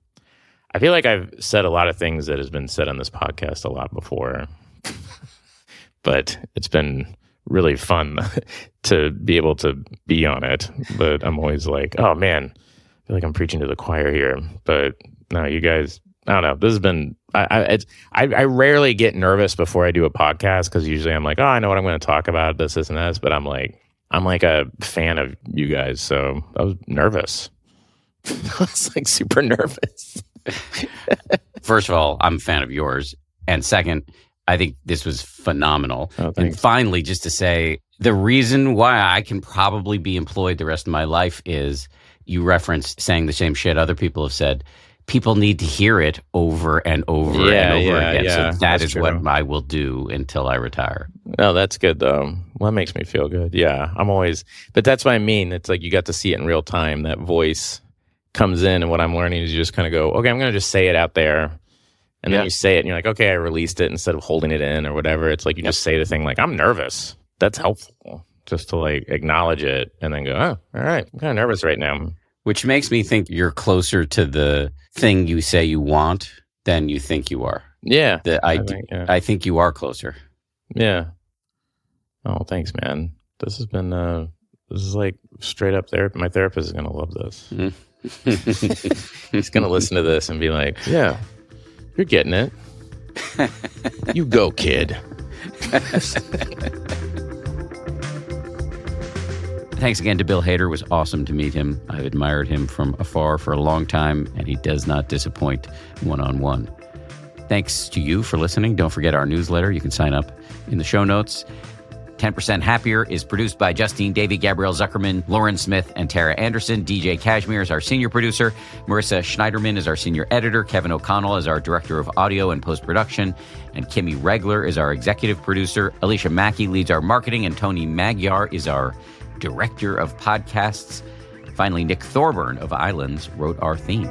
Speaker 2: I feel like I've said a lot of things that has been said on this podcast a lot before, but it's been really fun to be able to be on it. But I'm always like, oh man, I feel like I'm preaching to the choir here. But no, you guys, I don't know. This has been. I I, it's, I, I rarely get nervous before I do a podcast because usually I'm like, oh, I know what I'm going to talk about, this, this, and this. But I'm like, I'm like a fan of you guys, so I was nervous. I was like super nervous.
Speaker 1: First of all, I'm a fan of yours, and second, I think this was phenomenal.
Speaker 2: Oh,
Speaker 1: And finally, just to say, the reason why I can probably be employed the rest of my life is you referenced saying the same shit other people have said. people need to hear it over and over
Speaker 2: Yeah,
Speaker 1: and over
Speaker 2: yeah,
Speaker 1: again.
Speaker 2: yeah,
Speaker 1: so that
Speaker 2: that's
Speaker 1: is what I will do until I retire.
Speaker 2: No, that's good though. Well, that makes me feel good. Yeah, I'm always, but that's what I mean. It's like you got to see it in real time. That voice comes in, and what I'm learning is you just kind of go, okay, I'm going to just say it out there. And
Speaker 1: Yeah.
Speaker 2: then you say it, and you're like, okay, I released it instead of holding it in or whatever. It's like you just say the thing, like, I'm nervous. That's helpful just to like acknowledge it and then go, oh, all right, I'm kind of nervous right now.
Speaker 1: Which makes me think you're closer to the thing you say you want than you think you are.
Speaker 2: Yeah.
Speaker 1: The, I,
Speaker 2: I think, yeah.
Speaker 1: I think you are closer.
Speaker 2: Yeah. Oh, thanks, man. This has been, uh, this is like straight up therapy. My therapist is going to love this. He's going to listen to this and be like, yeah, you're getting it. you go, kid.
Speaker 1: Thanks again to Bill Hader. It was awesome to meet him. I've admired him from afar for a long time, and he does not disappoint one on one. Thanks to you for listening. Don't forget our newsletter. You can sign up in the show notes. 10% Happier is produced by Justine Davie, Gabrielle Zuckerman, Lauren Smith, and Tara Anderson. DJ Cashmere is our senior producer. Marissa Schneiderman is our senior editor. Kevin O'Connell is our director of audio and post production. And Kimmy Regler is our executive producer. Alicia Mackey leads our marketing, and Tony Magyar is our director of podcasts. Finally, Nick Thorburn of Islands wrote our theme.